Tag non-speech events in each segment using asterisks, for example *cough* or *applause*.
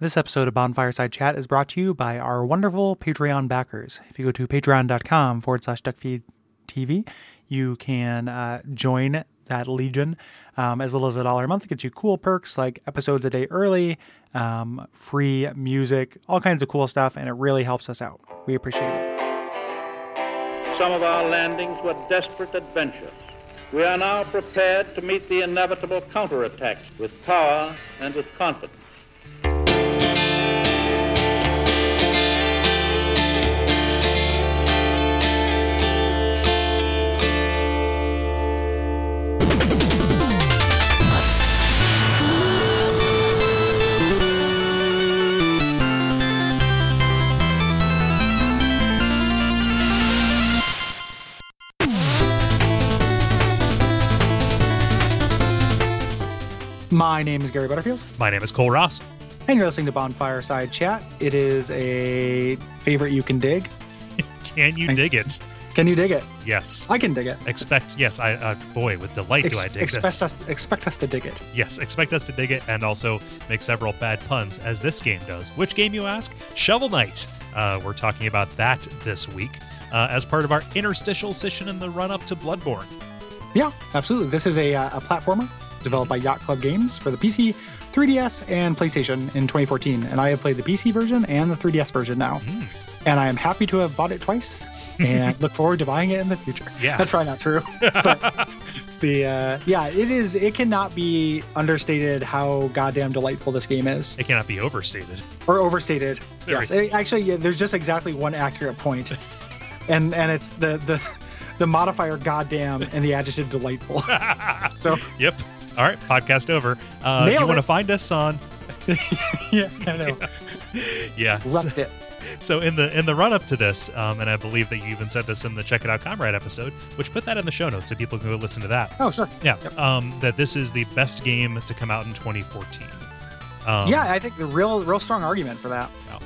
This episode of Bonfireside Chat is brought to you by our wonderful Patreon backers. If you go to patreon.com forward slash duckfeedtv, you can uh, join that legion um, as little as a dollar a month. It gets you cool perks like episodes a day early, um, free music, all kinds of cool stuff, and it really helps us out. We appreciate it. Some of our landings were desperate adventures. We are now prepared to meet the inevitable counterattacks with power and with confidence. My name is Gary Butterfield, My name is Kole Ross. and you're listening to Bonfireside Chat. It is a favorite you can dig. *laughs* Can you Thanks. dig it? Can you dig it? Yes. I can dig it. Expect yes, I uh, boy, with delight do I dig expect this. us, expect us to dig it. Yes, expect us to dig it and also make several bad puns as this game does. Which game you ask? Shovel Knight. Uh, we're talking about that this week uh, as part of our interstitial session in the run up to Bloodborne. Yeah, absolutely. This is a, uh, a platformer developed by Yacht Club Games for the PC, 3DS, and PlayStation in 2014. And I have played the PC version and the 3DS version now. Hmm. And I am happy to have bought it twice and *laughs* look forward to buying it in the future. Yeah. That's probably not true. *laughs* but the uh, yeah, it is. It cannot be understated how goddamn delightful this game is, It cannot be overstated. or overstated. Yes, It- actually, yeah, there's just exactly one accurate point, and and it's the the the modifier goddamn and the adjective delightful. *laughs* so Yep. All right, podcast over. Uh, Nailed you want to find us on *laughs* yeah, I know. *laughs* yeah. so- it. So in the in the run up to this, um, and I believe that you even said this in the Check It Out Comrade episode, which put that in the show notes so people can go listen to that. Oh, sure. Yeah, um, that this is the best game to come out in 2014. Um, yeah, I think the real, real strong argument for that. Yeah.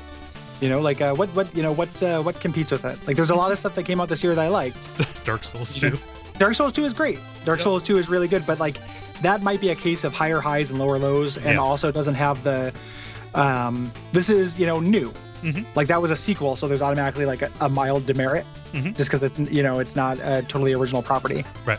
You know, like uh, what, what, you know, what, uh, what competes with it? Like, there's a lot of stuff that came out this year that I liked. *laughs* Dark Souls You 2. know, Dark Souls 2 is great. Dark Yeah. Souls 2 is really good, but like that might be a case of higher highs and lower lows, and Yeah. also doesn't have the. Um, this is you know new. Mhm. Like that was a sequel, so there's automatically like a, a mild demerit, Mhm. just because it's you know it's not a totally original property. Right.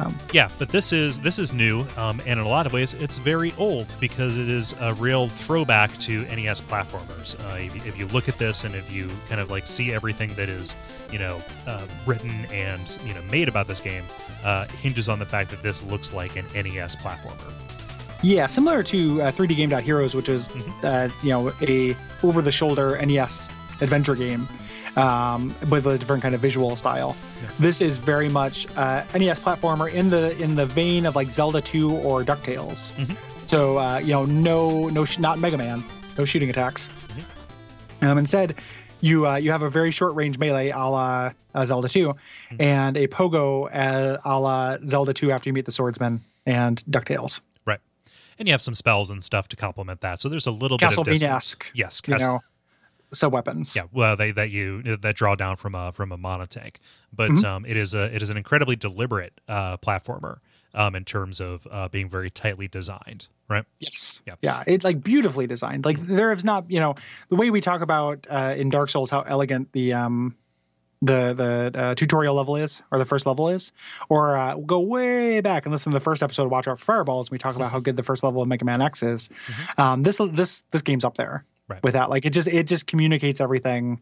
Um, Yeah, but this is this is new, um, and in a lot of ways, it's very old because it is a real throwback to NES platformers. Uh, if, you- if you look at this and if you kind of like see everything that is, you know, uh, written and you know made about this game, uh, hinges on the fact that this looks like an NES platformer. Yeah, similar to uh, 3D Game Heroes, which is Mm-hmm. uh, you know a over-the-shoulder NES adventure game um, with a different kind of visual style. This is very much uh, NES platformer in the in the vein of like Zelda 2 or Ducktales. Mhm. So uh, you know, no no sh- not Mega Man, no shooting attacks. Mm-hmm. Um, instead, you uh, you have a very short range melee a la uh, Zelda 2, Mm-hmm. and a pogo uh, a la Zelda 2 after you meet the swordsman and Ducktales. Right. And you have some spells and stuff to complement that. So there's a little bit of. Castlevania-esque. Yes, you know, sub weapons. Yeah, well, they that you that draw down from a from a mana tank, but Mhm. um, it is a it is an incredibly deliberate uh, platformer um, in terms of uh, being very tightly designed. Right? Yes. Yeah. Yeah. It's like beautifully designed. Like there is not, you know, the way we talk about uh, in Dark Souls how elegant the um the the uh, tutorial level is or the first level is, or uh, go way back and listen to the first episode of Watch Out for Fireballs. And we talk about how good the first level of Mega Man X is. Um, this this this game's up there Right. with that. Like it just it just communicates everything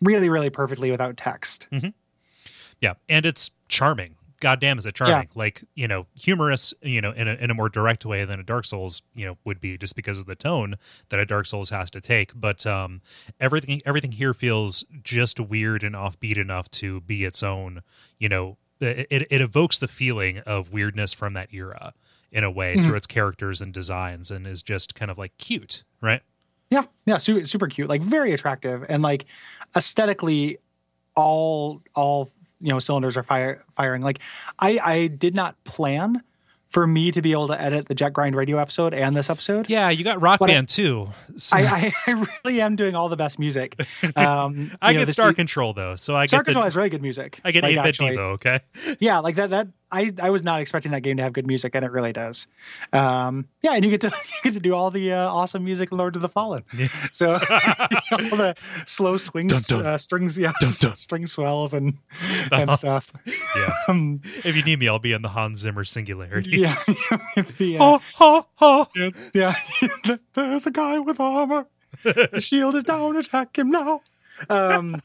really really perfectly without text. Yeah, and it's charming. Goddamn, is it charming? Like you know, humorous. You know, in a in a more direct way than a Dark Souls. You know, would be just because of the tone that a Dark Souls has to take. But um, everything everything here feels just weird and offbeat enough to be its own. You know, it it, it evokes the feeling of weirdness from that era in a way through its characters and designs, and is just kind of like cute, right? Yeah, yeah, super, super cute, like very attractive, and like aesthetically, all all you know cylinders are fire, firing. Like I I did not plan for me to be able to edit the Jet Grind Radio episode and this episode. Yeah, you got Rock But I- Band too. So- I, I, *laughs* I really am doing all the best music. *laughs* Um, I you know, get Star se- Control though, so I Star get Control the, has really good music. I get Like, 8 bit Devo. Okay, Yeah, like that that I I was not expecting that game to have good music, and it really does. Um, yeah, and you get to *laughs* you get to do all the uh, awesome music in Lord of the Fallen. So *laughs* *laughs* all the slow swings, Dun, dun. Uh, strings, yeah, Dun, string swells and and stuff. Yeah. Um, if you need me, I'll be in the Hans Zimmer singularity. yeah, the, uh, Ha ha ha. yeah. There's a guy with armor. The shield is down. Attack him now. Um,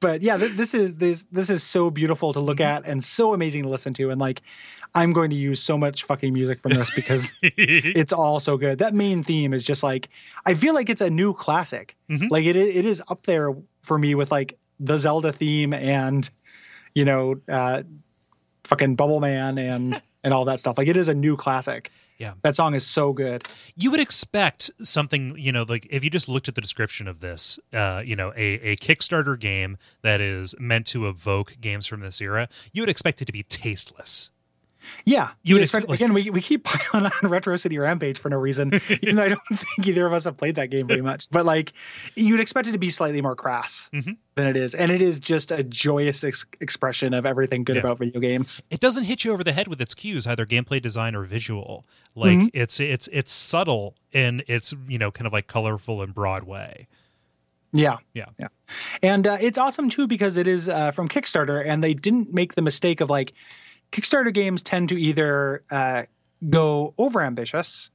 but yeah, th- this is this this is so beautiful to look at and so amazing to listen to. And like, I'm going to use so much fucking music from this because *laughs* it's all so good. That main theme is just like I feel like it's a new classic. Mhm. Like it it is up there for me with like the Zelda theme and you know uh fucking Bubble Man and and all that stuff. Like it is a new classic. Yeah. That song is so good. you would expect something you know like if you just looked at the description of this uh you know a, a kickstarter game that is meant to evoke games from this era you would expect it to be tasteless Yeah. You would expect- again, we, we keep *laughs* piling on Retro City Rampage for no reason, *laughs* even though I don't think either of us have played that game very much. But like, you'd expect it to be slightly more crass Mhm. than it is. And it is just a joyous ex- expression of everything good Yeah. about video games. it doesn't hit you over the head with its cues either gameplay design or visual like Mhm. it's it's it's subtle in its you know kind of like colorful and broad way Yeah. Yeah. Yeah. And uh, it's awesome too because it is uh, from Kickstarter and they didn't make the mistake of like, Kickstarter games tend to either uh, go over ambitious,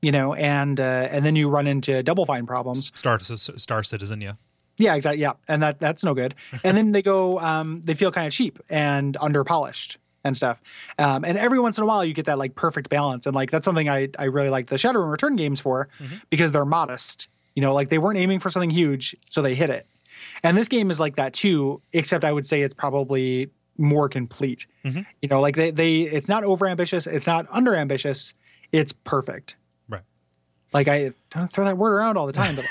you know, and uh, and then you run into Double Fine problems. star star citizen yeah Yeah, exactly. Yeah, and that that's no good. *laughs* And then they go, um, they feel kind of cheap and under polished and stuff. Um, and every once in a while, you get that like perfect balance, and like that's something I I really like the Shadowrun Return games for because they're modest. You know, like they weren't aiming for something huge, so they hit it. And this game is like that too, except I would say it's probably more complete. Mhm. You know, like they they it's not over ambitious, it's not under ambitious, it's perfect. right Like I don't throw that word around all the time, but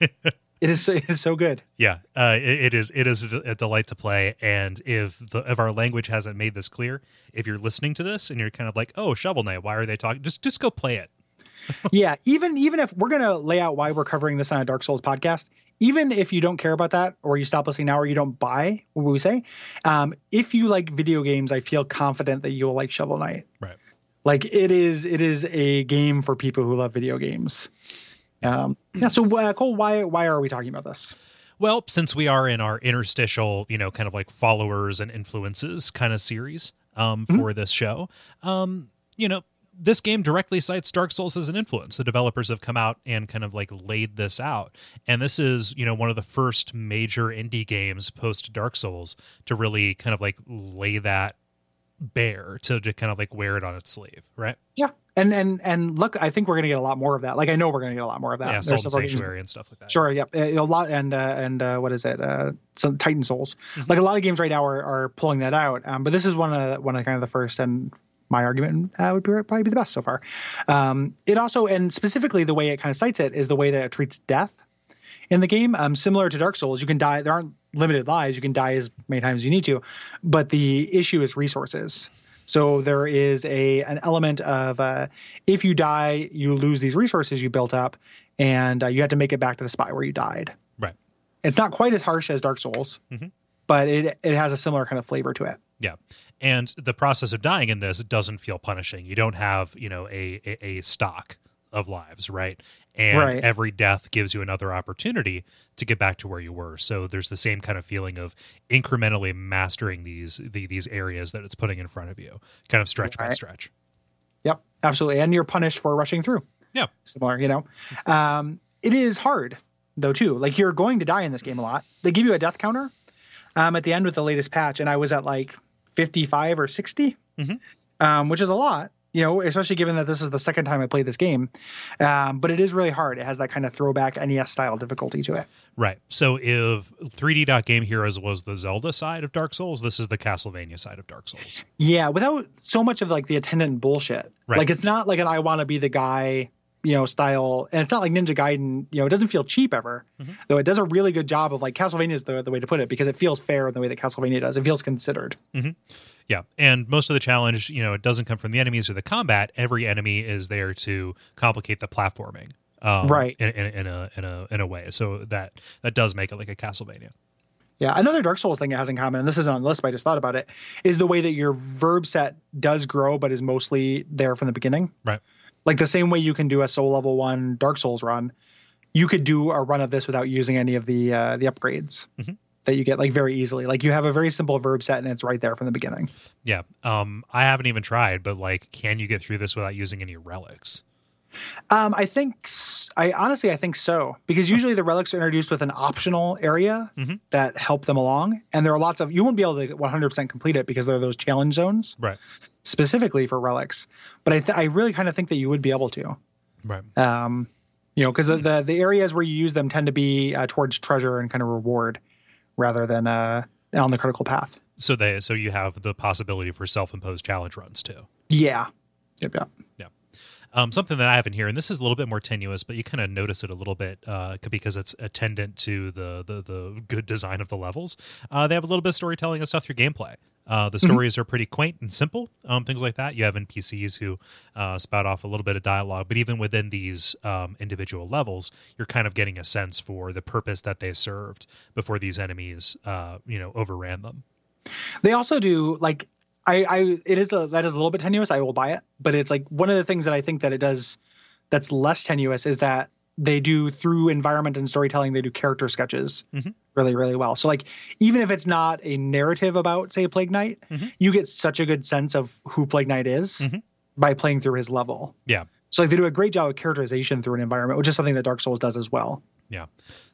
*laughs* it is it is so good. Yeah, uh, it, it is. It is a delight to play, and if the if our language hasn't made this clear, if you're listening to this and you're kind of like, "Oh, Shovel Knight, why are they talking?" Just just go play it. *laughs* yeah, even even if we're gonna lay out why we're covering this on a Dark Souls podcast, even if you don't care about that, or you stop listening now, or you don't buy what we say, um, if you like video games, I feel confident that you will like Shovel Knight. Right. Like it is, it is a game for people who love video games. Um, yeah. So uh, Kole, why why are we talking about this? Well, since we are in our interstitial, you know, kind of like followers and influences kind of series um, for this show, um, you know, this game directly cites Dark Souls as an influence. The developers have come out and kind of like laid this out. And this is, you know, one of the first major indie games post Dark Souls to really kind of like lay that bare to, to kind of like wear it on its sleeve, right? Yeah. And and and look, I think we're gonna get a lot more of that. Like I know we're gonna get a lot more of that. yeah, There's Salt and games- Sanctuary and stuff like that. Sure. Yep. A lot and uh, and uh, what is it? Uh, some Titan Souls. Like a lot of games right now are, are pulling that out. Um, but this is one of the, one of kind of the first and my argument uh, would be, probably be the best so far. Um, it also and specifically the way it kind of cites it is the way that it treats death in the game. Um, similar to Dark Souls, you can die. There aren't limited lives. You can die as many times as you need to, but the issue is resources. So there is a an element of uh, if you die, you lose these resources you built up, and uh, you have to make it back to the spot where you died. Right. It's not quite as harsh as Dark Souls, Mhm. but it it has a similar kind of flavor to it. Yeah. And the process of dying in this doesn't feel punishing. You don't have, you know, a a, a stock of lives, right? And Right. every death gives you another opportunity to get back to where you were. So there's the same kind of feeling of incrementally mastering these the, these areas that it's putting in front of you, kind of stretch by stretch. Yep, absolutely. And you're punished for rushing through. Yeah. Similar, you know. Um, it is hard though too. Like you're going to die in this game a lot. They give you a death counter um, at the end with the latest patch, and I was at like 55 or 60, Mhm. um, which is a lot. You know, especially given that this is the second time I played this game, um, but it is really hard. It has that kind of throwback NES style difficulty to it. Right. So if 3D Dot Game Heroes was the Zelda side of Dark Souls, this is the Castlevania side of Dark Souls. Yeah, without so much of like the attendant bullshit. Right. Like it's not like an I want to be the guy, you know, style, and it's not like Ninja Gaiden. You know, it doesn't feel cheap ever. Mm-hmm. Though it does a really good job of like Castlevania is the the way to put it because it feels fair in the way that Castlevania does. It feels considered. Yeah, and most of the challenge, you know, it doesn't come from the enemies or the combat. Every enemy is there to complicate the platforming, um, Right. In, in, in a in a in a way. So that that does make it like a Castlevania. Yeah, another Dark Souls thing it has in common, and this isn't on the list, but I just thought about it, is the way that your verb set does grow, but is mostly there from the beginning. Right. Like the same way you can do a Soul Level One Dark Souls run, you could do a run of this without using any of the uh, the upgrades Mhm. that you get like very easily. Like you have a very simple verb set, and it's right there from the beginning. Yeah. Um, I haven't even tried, but like, can you get through this without using any relics? Um, I think I honestly I think so because usually the relics are introduced with an optional area Mhm. that help them along, and there are lots of you won't be able to 100% complete it because there are those challenge zones Right. Specifically for relics. But I th- I really kind of think that you would be able to, Right. um, you know, because the, the the areas where you use them tend to be uh, towards treasure and kind of reward rather than uh, on the critical path. So they, so you have the possibility for self-imposed challenge runs too. Yeah. Yep. Yep. Um, something that I haven't here, and this is a little bit more tenuous, but you kind of notice it a little bit uh, because it's attendant to the, the the good design of the levels. Uh, they have a little bit of storytelling and stuff through gameplay. Uh, the stories are pretty quaint and simple, um, things like that. You have NPCs who uh, spout off a little bit of dialogue, but even within these um, individual levels, you're kind of getting a sense for the purpose that they served before these enemies, uh, you know, overran them. They also do like I I it is a, that is a little bit tenuous. I will buy it, but it's like one of the things that I think that it does that's less tenuous is that they do through environment and storytelling they do character sketches Mhm. Really really well. So like even if it's not a narrative about say Plague Knight, Mhm. you get such a good sense of who Plague Knight is Mhm. by playing through his level. Yeah. So like they do a great job of characterization through an environment, which is something that Dark Souls does as well. Yeah.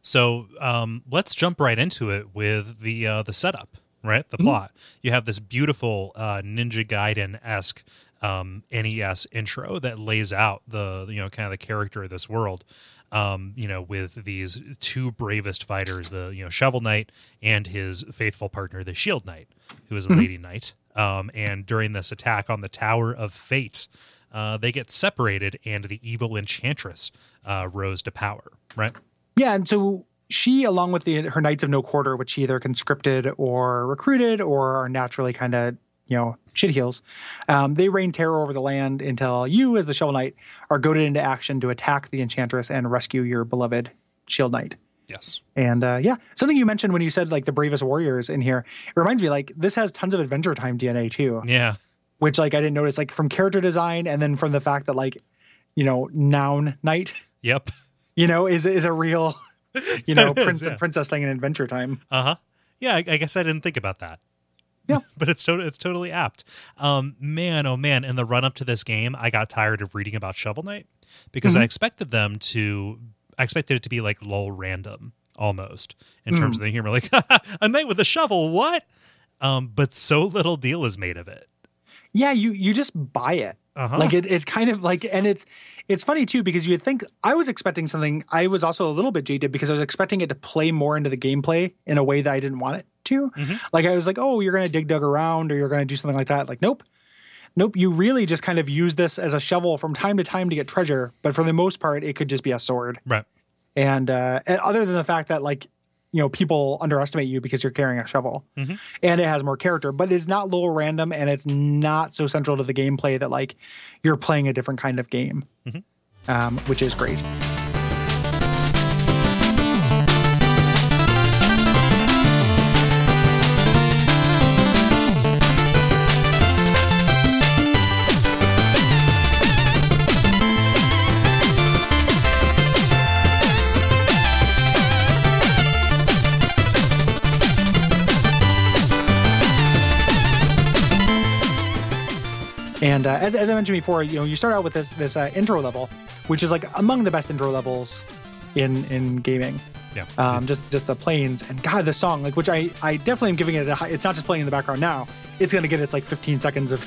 So um, let's jump right into it with the uh, the setup, right? The plot. You have this beautiful uh, Ninja Gaiden esque um, NES intro that lays out the you know kind of the character of this world. Um, you know, with these two bravest fighters, the you know Shovel Knight and his faithful partner, the Shield Knight, who is a Lady Knight. Um, and during this attack on the Tower of Fate, uh, they get separated, and the evil Enchantress uh, rose to power. Right. Yeah, and so she, along with the her Knights of No Quarter, which she either conscripted or recruited or are naturally kind of you know shit heels, um, they reign terror over the land until you, as the Shovel Knight, are goaded into action to attack the Enchantress and rescue your beloved Shield Knight. Yes. And uh, yeah, something you mentioned when you said like the bravest warriors in here, it reminds me like this has tons of Adventure Time DNA too, Yeah. which like I didn't notice like from character design and then from the fact that like you know noun knight Yep. you know is is a real you know It is, *laughs* prince yeah. and princess thing in Adventure Time. Uh huh. Yeah. I, I guess I didn't think about that. Yeah. *laughs* but it's totally it's totally apt. Um, man, oh man! In the run up to this game, I got tired of reading about Shovel Knight because I expected them to. I expected it to be like lol random almost in terms of the humor, *laughs* like a knight with a shovel. What? Um, but so little deal is made of it. Yeah, you you just buy it. Uh-huh. Like it, it's kind of like, and it's it's funny too because you would think I was expecting something. I was also a little bit jaded because I was expecting it to play more into the gameplay in a way that I didn't want it to. Mhm. Like I was like, oh, you're gonna dig dug around or you're gonna do something like that. Like, nope, nope. You really just kind of use this as a shovel from time to time to get treasure, but for the most part, it could just be a sword. Right. And, uh, and other than the fact that like you know people underestimate you because you're carrying a shovel Mhm. and it has more character but it's not low random and it's not so central to the gameplay that like you're playing a different kind of game Mhm. um, which is great And uh, as, as I mentioned before, you know, you start out with this this uh, intro level, which is like among the best intro levels in in gaming. Yeah. Um, just just the planes and God, the song, like which I I definitely am giving it a high. It's not just playing in the background now. It's gonna get its like 15 seconds of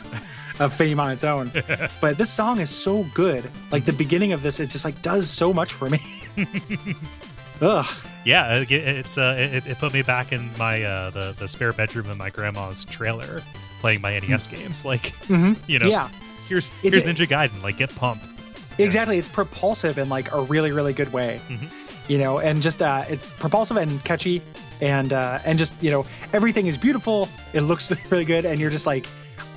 *laughs* of fame on its own. *laughs* but this song is so good. Like the beginning of this, it just like does so much for me. *laughs* Ugh. Yeah, it, it's uh, it, it put me back in my uh, the the spare bedroom in my grandma's trailer, playing my NES games. Like, Mhm. *laughs* you know, Yeah. here's here's a- Ninja Gaiden. Like, get pumped. Exactly. It's propulsive in like a really, really good way. Mhm. You know, and just uh it's propulsive and catchy and uh and just, you know, everything is beautiful. It looks *laughs* really good and you're just like,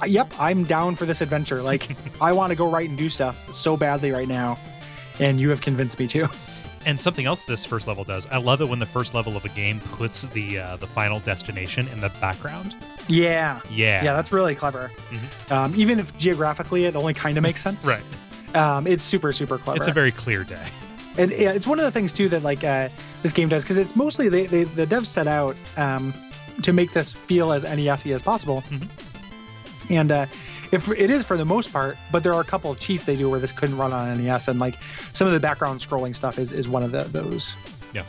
Yep, I'm down for this adventure. Like *laughs* I want to go right and do stuff so badly right now. And you have convinced me to. And something else this first level does, I love it when the first level of a game puts the uh, the final destination in the background. Yeah. Yeah. Yeah, that's really clever. Mhm. Um, even if geographically it only kind of makes sense. Right. Um, it's super, super clever. It's a very clear day. And yeah, it's one of the things too that like uh, this game does because it's mostly they, they, the devs set out um, to make this feel as NES-y as possible. And uh, if it is for the most part, but there are a couple of cheats they do where this couldn't run on NES, and like some of the background scrolling stuff is, is one of the, those. Yeah.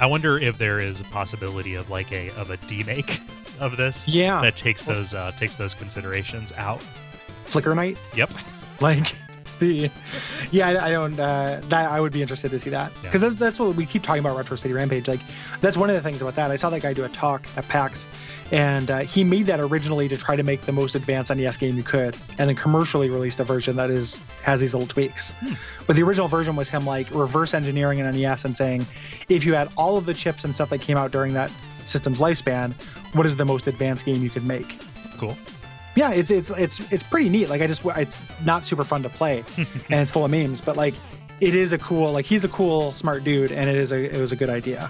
I wonder if there is a possibility of like a of a demake *laughs* of this. Yeah. That takes those uh, takes those considerations out. Flicker Knight, Yep. *laughs* like the yeah, I, I don't uh, that I would be interested to see that Yeah. because that's, that's what we keep talking about Retro City Rampage. Like that's one of the things about that. I saw that guy do a talk at PAX, and uh, he made that originally to try to make the most advanced NES game you could, and then commercially released a version that is has these little tweaks. But the original version was him like reverse engineering an NES and saying, if you had all of the chips and stuff that came out during that system's lifespan, what is the most advanced game you could make? It's cool. yeah it's it's it's it's pretty neat like i just it's not super fun to play *laughs* and it's full of memes but like it is a cool like he's a cool smart dude and it is a it was a good idea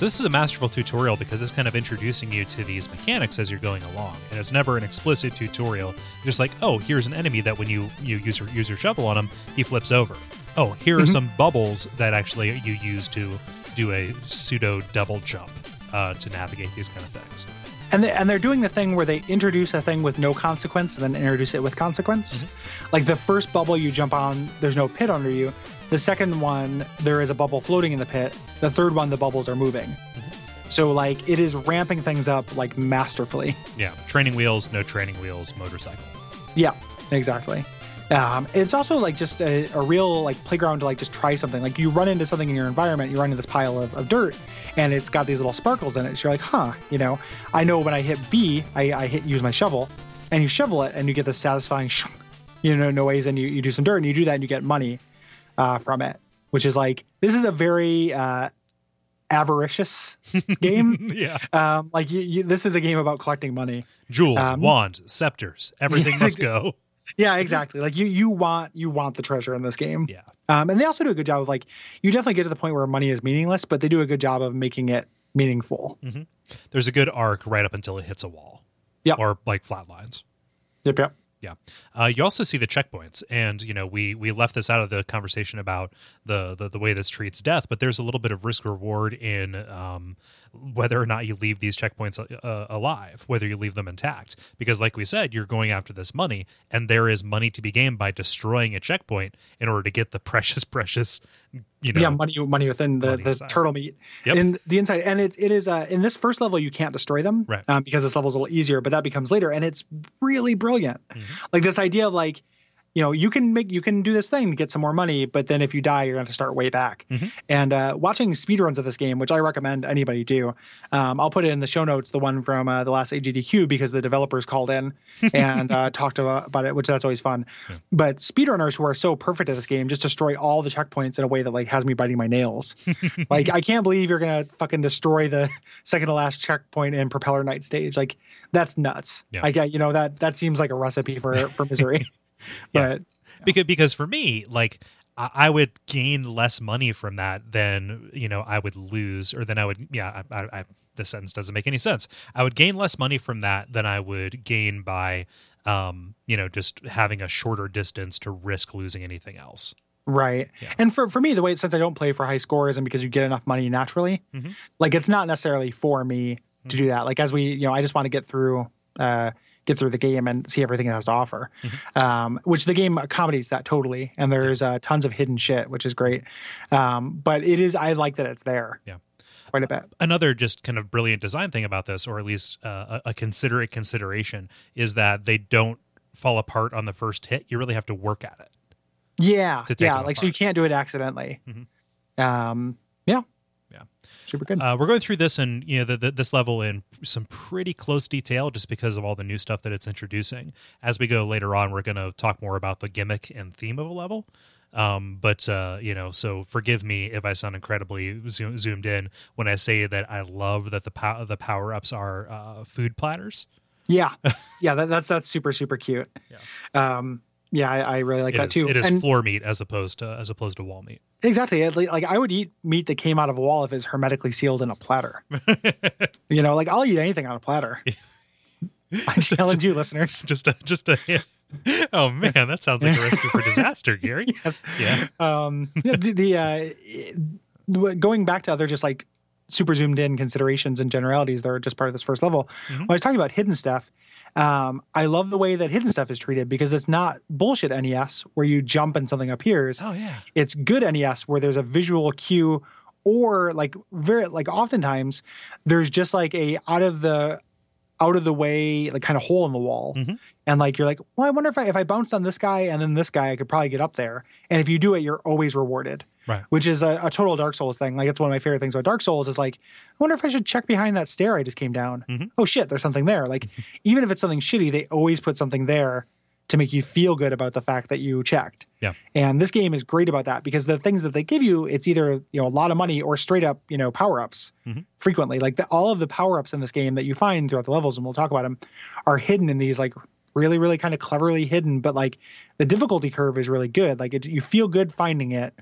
So this is a masterful tutorial because it's kind of introducing you to these mechanics as you're going along, and it's never an explicit tutorial. Just like, oh, here's an enemy that when you you use your, use your shovel on him, he flips over. Oh, here are mm-hmm. some bubbles that actually you use to do a pseudo double jump uh, to navigate these kind of things. and they, and they're doing the thing where they introduce a thing with no consequence and then introduce it with consequence. Like the first bubble you jump on there's no pit under you. The second one there is a bubble floating in the pit. The third one the bubbles are moving. So like it is ramping things up like masterfully. Yeah, training wheels, no training wheels, motorcycle. Yeah, exactly. Um, it's also like just a, a real like playground to like just try something. Like you run into something in your environment, you run into this pile of, of dirt, and it's got these little sparkles in it. So you're like, huh, you know, I know when I hit B, I, I hit use my shovel, and you shovel it, and you get this satisfying, shunk, you know, noise, and you, you do some dirt, and you do that, and you get money uh, from it, which is like this is a very uh, avaricious *laughs* game. Yeah, um, like you, you, this is a game about collecting money. jewels, Um, wands, scepters, everything *laughs* Yes, must go. Yeah, exactly. Like you, you want you want the treasure in this game. Yeah, Um, and they also do a good job of like you definitely get to the point where money is meaningless, but they do a good job of making it meaningful. there's a good arc right up until it hits a wall. Yep. or like flat lines. Yep, yep. Yeah. Uh, you also see the checkpoints, and you know we we left this out of the conversation about the the, the way this treats death, but there's a little bit of risk reward in um, whether or not you leave these checkpoints uh, alive, whether you leave them intact, because like we said, you're going after this money, and there is money to be gained by destroying a checkpoint in order to get the *laughs* precious, precious, you know, yeah, money money within the, money the inside. turtle meat Yep. in the inside, and it, it is uh, in this first level you can't destroy them, Right. Um, because this level's a little easier, but that becomes later, and it's really brilliant. Mm-hmm. Like this idea of like, you know, you can make you can do this thing to get some more money, but then if you die, you're going to start way back. Mm-hmm. And uh, watching speedruns of this game, which I recommend anybody do, um, I'll put it in the show notes, the one from uh, the last AGDQ because the developers called in *laughs* and uh, talked about, it, which that's always fun. But speedrunners who are so perfect at this game just destroy all the checkpoints in a way that like has me biting my nails. *laughs* like I can't believe you're gonna fucking destroy the *laughs* second to last checkpoint in Propeller Knight stage. Like that's nuts. Yeah. I get you know that that seems like a recipe for for misery. Yeah. But because because for me like I I would gain less money from that than you know I would lose, or than I would. Yeah, I, I, I, this sentence doesn't make any sense. I would gain less money from that than I would gain by, um, you know, just having a shorter distance to risk losing anything else. Right. Yeah. And for, for me, the way since I don't play for high scores and because you get enough money naturally, Mhm. like it's not necessarily for me to do that. Like as we, you know, I just want to get through uh get through the game and see everything it has to offer. Um, which the game accommodates that totally. And there's uh, tons of hidden shit, which is great. Um, but it is I like that it's there. Yeah. Quite a bit. another just kind of brilliant design thing about this, or at least uh, a, considerate consideration, is that they don't fall apart on the first hit. You really have to work at it. Yeah. Yeah. Like so you can't do it accidentally. Mhm. Um yeah. Yeah. Super good. Uh, we're going through this and you know the, the, this level in some pretty close detail, just because of all the new stuff that it's introducing. As we go later on, we're going to talk more about the gimmick and theme of a level. Um, but uh, you know, so forgive me if I sound incredibly zoom, zoomed in when I say that I love that the pow- the power ups are uh, food platters. Yeah, *laughs* yeah, that, that's that's super super cute. Yeah. Um, yeah, I, I really like It that is- too. It is and floor meat as opposed to as opposed to wall meat. Exactly. Like I would eat meat that came out of a wall if it's hermetically sealed in a platter. *laughs* you know, like I'll eat anything on a platter. *laughs* I challenge you, listeners. just a just a oh man that sounds like a recipe for disaster gary *laughs* Yes. yeah Um, yeah, the, the uh, going back to other just like super zoomed in considerations and generalities that are just part of this first level. When I was talking about hidden stuff, um, I love the way that hidden stuff is treated because it's not bullshit NES where you jump and something appears. oh yeah It's good NES where there's a visual cue or like very like oftentimes there's just like a out of the out of the way like kind of hole in the wall Mhm. and like you're like well i wonder if i if i bounced on this guy and then this guy i could probably get up there and if you do it you're always rewarded Right. which is a, a total dark souls thing like it's one of my favorite things about dark souls is like i wonder if i should check behind that stair i just came down Mhm. oh shit there's something there like *laughs* even if it's something shitty they always put something there to make you feel good about the fact that you checked Yeah. and this game is great about that because the things that they give you, it's either you know a lot of money or straight up you know power ups. Mhm. Frequently, like the, all of the power ups in this game that you find throughout the levels, and we'll talk about them, are hidden in these like really, really kind of cleverly hidden. But like the difficulty curve is really good. Like it, you feel good finding it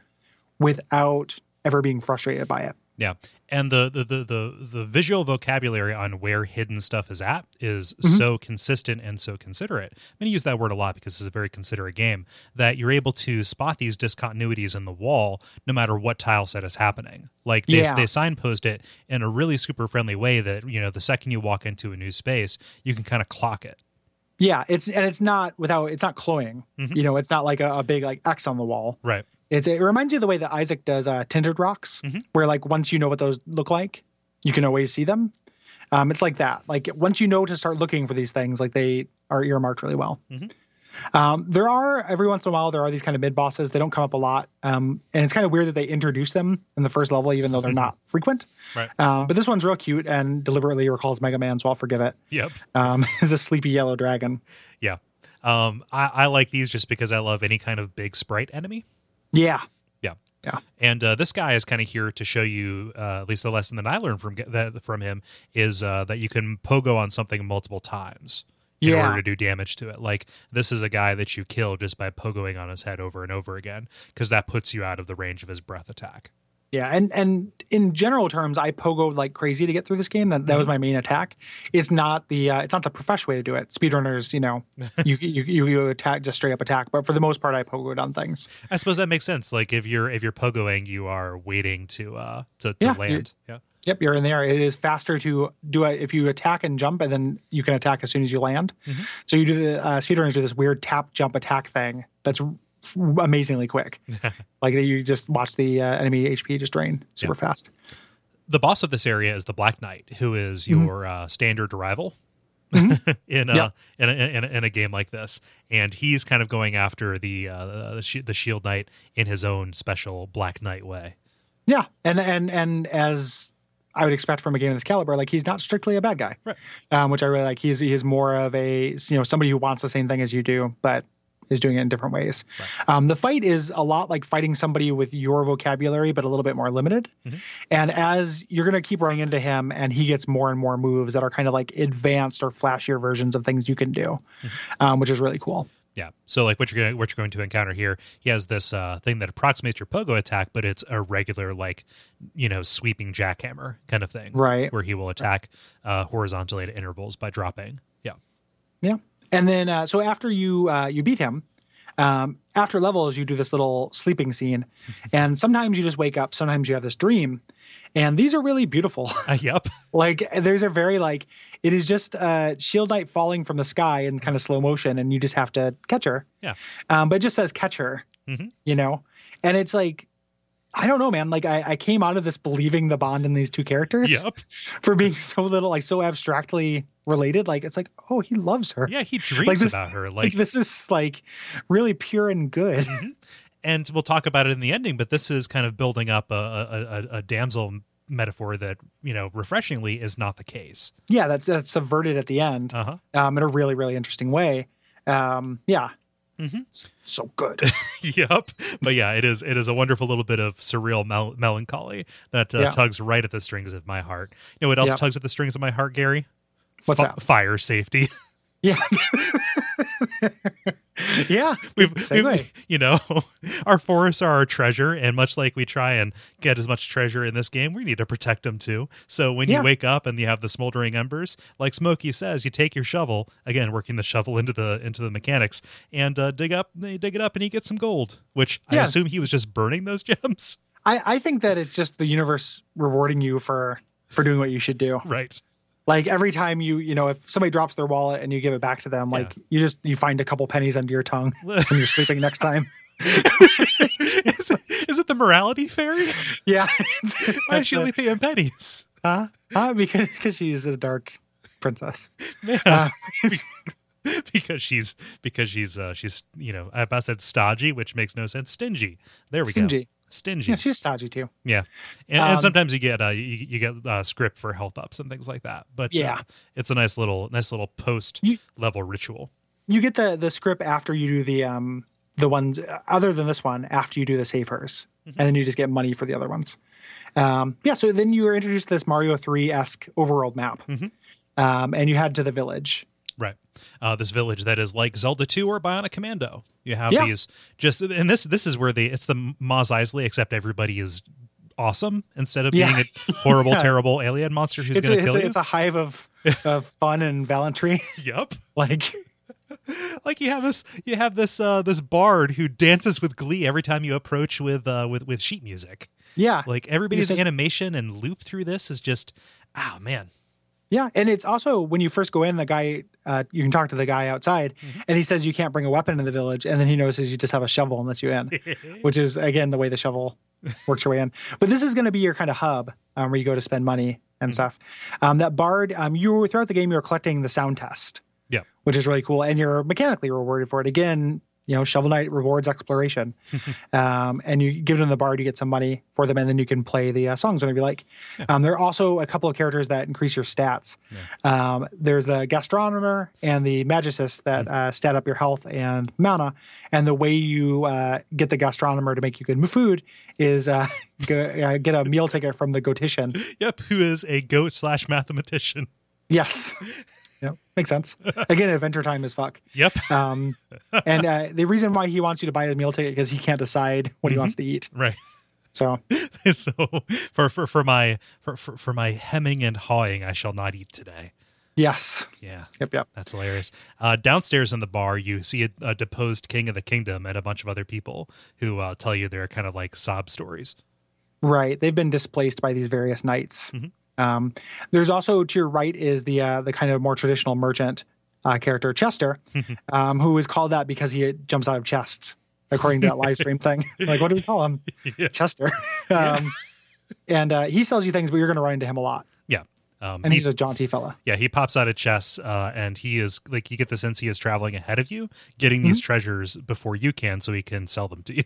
without ever being frustrated by it. Yeah, and the the the the, the visual vocabulary on where hidden stuff is at is Mm-hmm. so consistent and so considerate. I'm going to use that word a lot because it's a very considerate game. That you're able to spot these discontinuities in the wall, no matter what tile set is happening. Like they Yeah. they signpost it in a really super friendly way. That you know, the second you walk into a new space, you can kind of clock it. Yeah, it's and it's not without it's not cloying. Mhm. You know, it's not like a, a big like X on the wall. Right. It's it reminds you of the way that Isaac does uh, tinted rocks, Mhm. where like once you know what those look like, you can always see them. Um, it's like that. Like once you know to start looking for these things, like they are earmarked really well. Mhm. Um, there are every once in a while there are these kind of mid bosses. They don't come up a lot, um, and it's kind of weird that they introduce them in the first level, even though they're not frequent. Right. Um, but this one's real cute and deliberately recalls Mega Man, so I'll forgive it. Yep. Um, *laughs* is a sleepy yellow dragon. Yeah. Um, I, I like these just because I love any kind of big sprite enemy. Yeah, Yeah. Yeah. And uh, this guy is kind of here to show you, uh, at least the lesson that I learned from that from him is uh, that you can pogo on something multiple times in Yeah. order to do damage to it. Like this is a guy that you kill just by pogoing on his head over and over again because that puts you out of the range of his breath attack. Yeah, and and in general terms, I pogo like crazy to get through this game. That that was Mm-hmm. my main attack. It's not the uh, it's not the professional way to do it. Speedrunners, you know, *laughs* you, you you you attack just straight up attack. But for the most part, I pogoed on things. I suppose that makes sense. Like if you're if you're pogoing, you are waiting to uh to, to Yeah, land. Yeah. Yep, you're in there. It is faster to do it if you attack and jump, and then you can attack as soon as you land. Mhm. So you do the uh, speedrunners do this weird tap jump attack thing that's amazingly quick. *laughs* like you just watch the uh, enemy HP just drain super fast. the boss of this area is the Black Knight, who is Mm-hmm. your uh, standard rival *laughs* in, a, Yeah. in, a, in a in a game like this, and he's kind of going after the uh, the, shi- the Shield Knight in his own special Black Knight way. Yeah, and and and as I would expect from a game of this caliber, like he's not strictly a bad guy, Right. um, which I really like. He's he's more of a you know somebody who wants the same thing as you do, but is doing it in different ways. Um, the fight is a lot like fighting somebody with your vocabulary, but a little bit more limited. Mhm. And as you're going to keep running into him, and he gets more and more moves that are kind of like advanced or flashier versions of things you can do, um, which is really cool. Yeah. So like what you're gonna what you're going to encounter here, he has this uh, thing that approximates your pogo attack, but it's a regular like you know sweeping jackhammer kind of thing, Right. Where he will attack uh, horizontally at intervals by dropping. Yeah. Yeah. And then uh, so after you uh, you beat him, um, after levels you do this little sleeping scene, *laughs* and sometimes you just wake up, sometimes you have this dream, and these are really beautiful. *laughs* Uh, yep. *laughs* like there's a very like it is just uh, Shield Knight falling from the sky in kind of slow motion, and you just have to catch her. Yeah. Um, but it just says catch her, Mhm. you know, and it's like. I don't know, man. Like I, I came out of this believing the bond in these two characters Yep. for being so little, like so abstractly related. Like it's like, oh, he loves her Yeah. He *laughs* dreams this- about her. *laughs* like, Like this is like really pure and good. and we'll talk about it in the ending but this is kind of building up a, a, a, damsel metaphor that you know refreshingly is not the case yeah, that's that's subverted at the end uh-huh um, in a really really interesting way. Um, yeah, Mhm. so good. *laughs* yep but yeah it is it is a wonderful little bit of surreal mel- melancholy that uh, Yeah. tugs right at the strings of my heart you know what else Yeah. tugs at the strings of my heart gary What's Fi- that? fire safety *laughs* Yeah, yeah. We've, Segue. we- you know, *laughs* our forests are our treasure, and much like we try and get as much treasure in this game, we need to protect them too. So when Yeah. you wake up and you have the smoldering embers, like Smokey says, you take your shovel again, working the shovel into the into the mechanics, and uh, dig up, dig it up, and you get some gold. Which I assume he was just burning those *laughs* gems, I, I think that it's just the universe rewarding you for for doing what you should do. right? Like every time you, you know, if somebody drops their wallet and you give it back to them, like you just you find a couple pennies under your tongue *laughs* when you're sleeping next time. *laughs* is, it, is it the morality fairy? Yeah. Why is she only paying pennies? Huh? Huh? Because because she's a dark princess. Yeah. Uh, *laughs* because she's because she's uh she's you know I said stodgy, which makes no sense. Stingy. There we Stingy. go. Stingy. Yeah, she's stodgy too. Yeah, and, Um, and sometimes you get uh, you, you get uh, script for health ups and things like that. But uh, Yeah. it's a nice little nice little post You- level ritual. You get the the script after you do the um the ones other than this one after you do the savers, and then you just get money for the other ones. Um, yeah, so then you were introduced to this Mario three esque overworld map, um, and you head to the village. Uh, this village that is like Zelda 2 or Bionic Commando. You have Yeah. these just and this this is where the it's the Mos Eisley except everybody is awesome instead of Yeah. being a horrible, *laughs* Yeah. terrible alien monster who's going to it's, kill a, you. it's a hive of *laughs* of fun and gallantry. *laughs* yep. like like you have this you have this uh this bard who dances with glee every time you approach with uh with with sheet music yeah, like everybody's says- animation and loop through this is just oh man Yeah, and it's also when you first go in, the guy uh, you can talk to the guy outside, Mm-hmm. and he says you can't bring a weapon in the village, and then he notices you just have a shovel and lets you in, *laughs* which is again the way the shovel works your way in. But this is going to be your kind of hub um, where you go to spend money and Mm-hmm. stuff. Um, that bard, um, you were throughout the game, you were collecting the sound test, yeah which is really cool, and you're mechanically rewarded for it. Again, you know, Shovel Knight rewards exploration, *laughs* um, and you give them the bard, you get some money for them, and then you can play the uh, songs whenever you like. Um, there are also a couple of characters that increase your stats. Um, there's the gastronomer and the magicist that uh, stat up your health and mana. And the way you uh, get the gastronomer to make you good food is uh, *laughs* go, uh, get a meal ticket from the goatician. *laughs* yep who is a goat slash mathematician Yes. Yep, makes sense. *laughs* Again, adventure time is fuck. yep Um, and uh, the reason why he wants you to buy a meal ticket because he can't decide what he wants to eat. right So *laughs* so for for for my for, for for my hemming and hawing i shall not eat today yes, yeah yep, yep. That's hilarious. Uh, downstairs in the bar, you see a, a deposed king of the kingdom and a bunch of other people who uh, tell you they're kind of like sob stories. Right. They've been displaced by these various knights. Um, there's also to your right is the uh, the kind of more traditional merchant uh, character Chester, *laughs* um, who is called that because he jumps out of chests, according to that live stream thing. *laughs* Like, what do we call him? Yeah. Chester. *laughs* um, and uh, he sells you things, but you're going to run into him a lot. Yeah. Um, And he- he's a jaunty fella. yeah, he pops out of chess, uh, and he is like you get the sense he is traveling ahead of you, getting these treasures before you can, so he can sell them to you.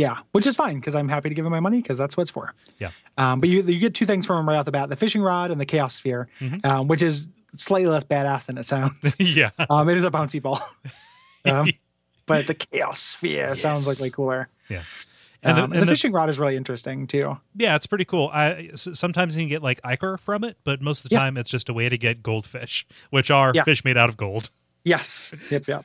Yeah, which is fine because I'm happy to give him my money because that's what it's for. yeah, Um, but you you get two things from him right off the bat: the fishing rod and the chaos sphere, um, which is slightly less badass than it sounds. *laughs* yeah, Um, it is a bouncy ball. *laughs* um, but the chaos sphere sounds like way cooler. yeah. And, And, the, um, and the the- fishing rod is really interesting too. yeah, it's pretty cool. I sometimes you can get like ichor from it, but most of the Yeah. time it's just a way to get goldfish, which are Yeah. fish made out of gold. Yes. Yep. Yep.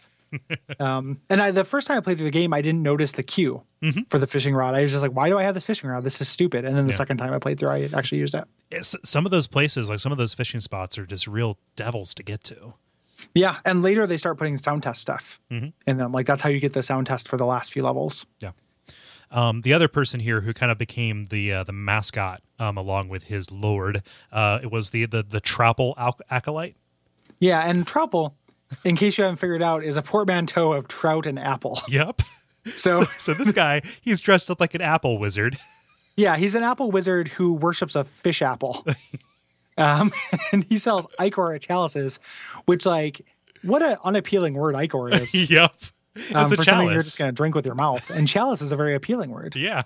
Um, and I, the first time I played through the game, I didn't notice the cue for the fishing rod. I was just like, "Why do I have the fishing rod? This is stupid." And then the Yeah. second time I played through, I actually used it. It's- some of those places, like some of those fishing spots, are just real devils to get to. Yeah. And later they start putting sound test stuff in them. Like that's how you get the sound test for the last few levels. Yeah. Um, the other person here who kind of became the uh, the mascot um, along with his lord, uh, it was the the the Troupple acolyte. Yeah. And Troupple, in case you haven't figured out, is a portmanteau of trout and apple. *laughs* Yep. So so this guy, he's dressed up like an apple wizard. *laughs* Yeah, he's an apple wizard who worships a fish apple. *laughs* um, and he sells ichor chalices, which like what an unappealing word ichor is. yep. It's Um, a for something you're just gonna drink with your mouth. And chalice is a very appealing word. Yeah.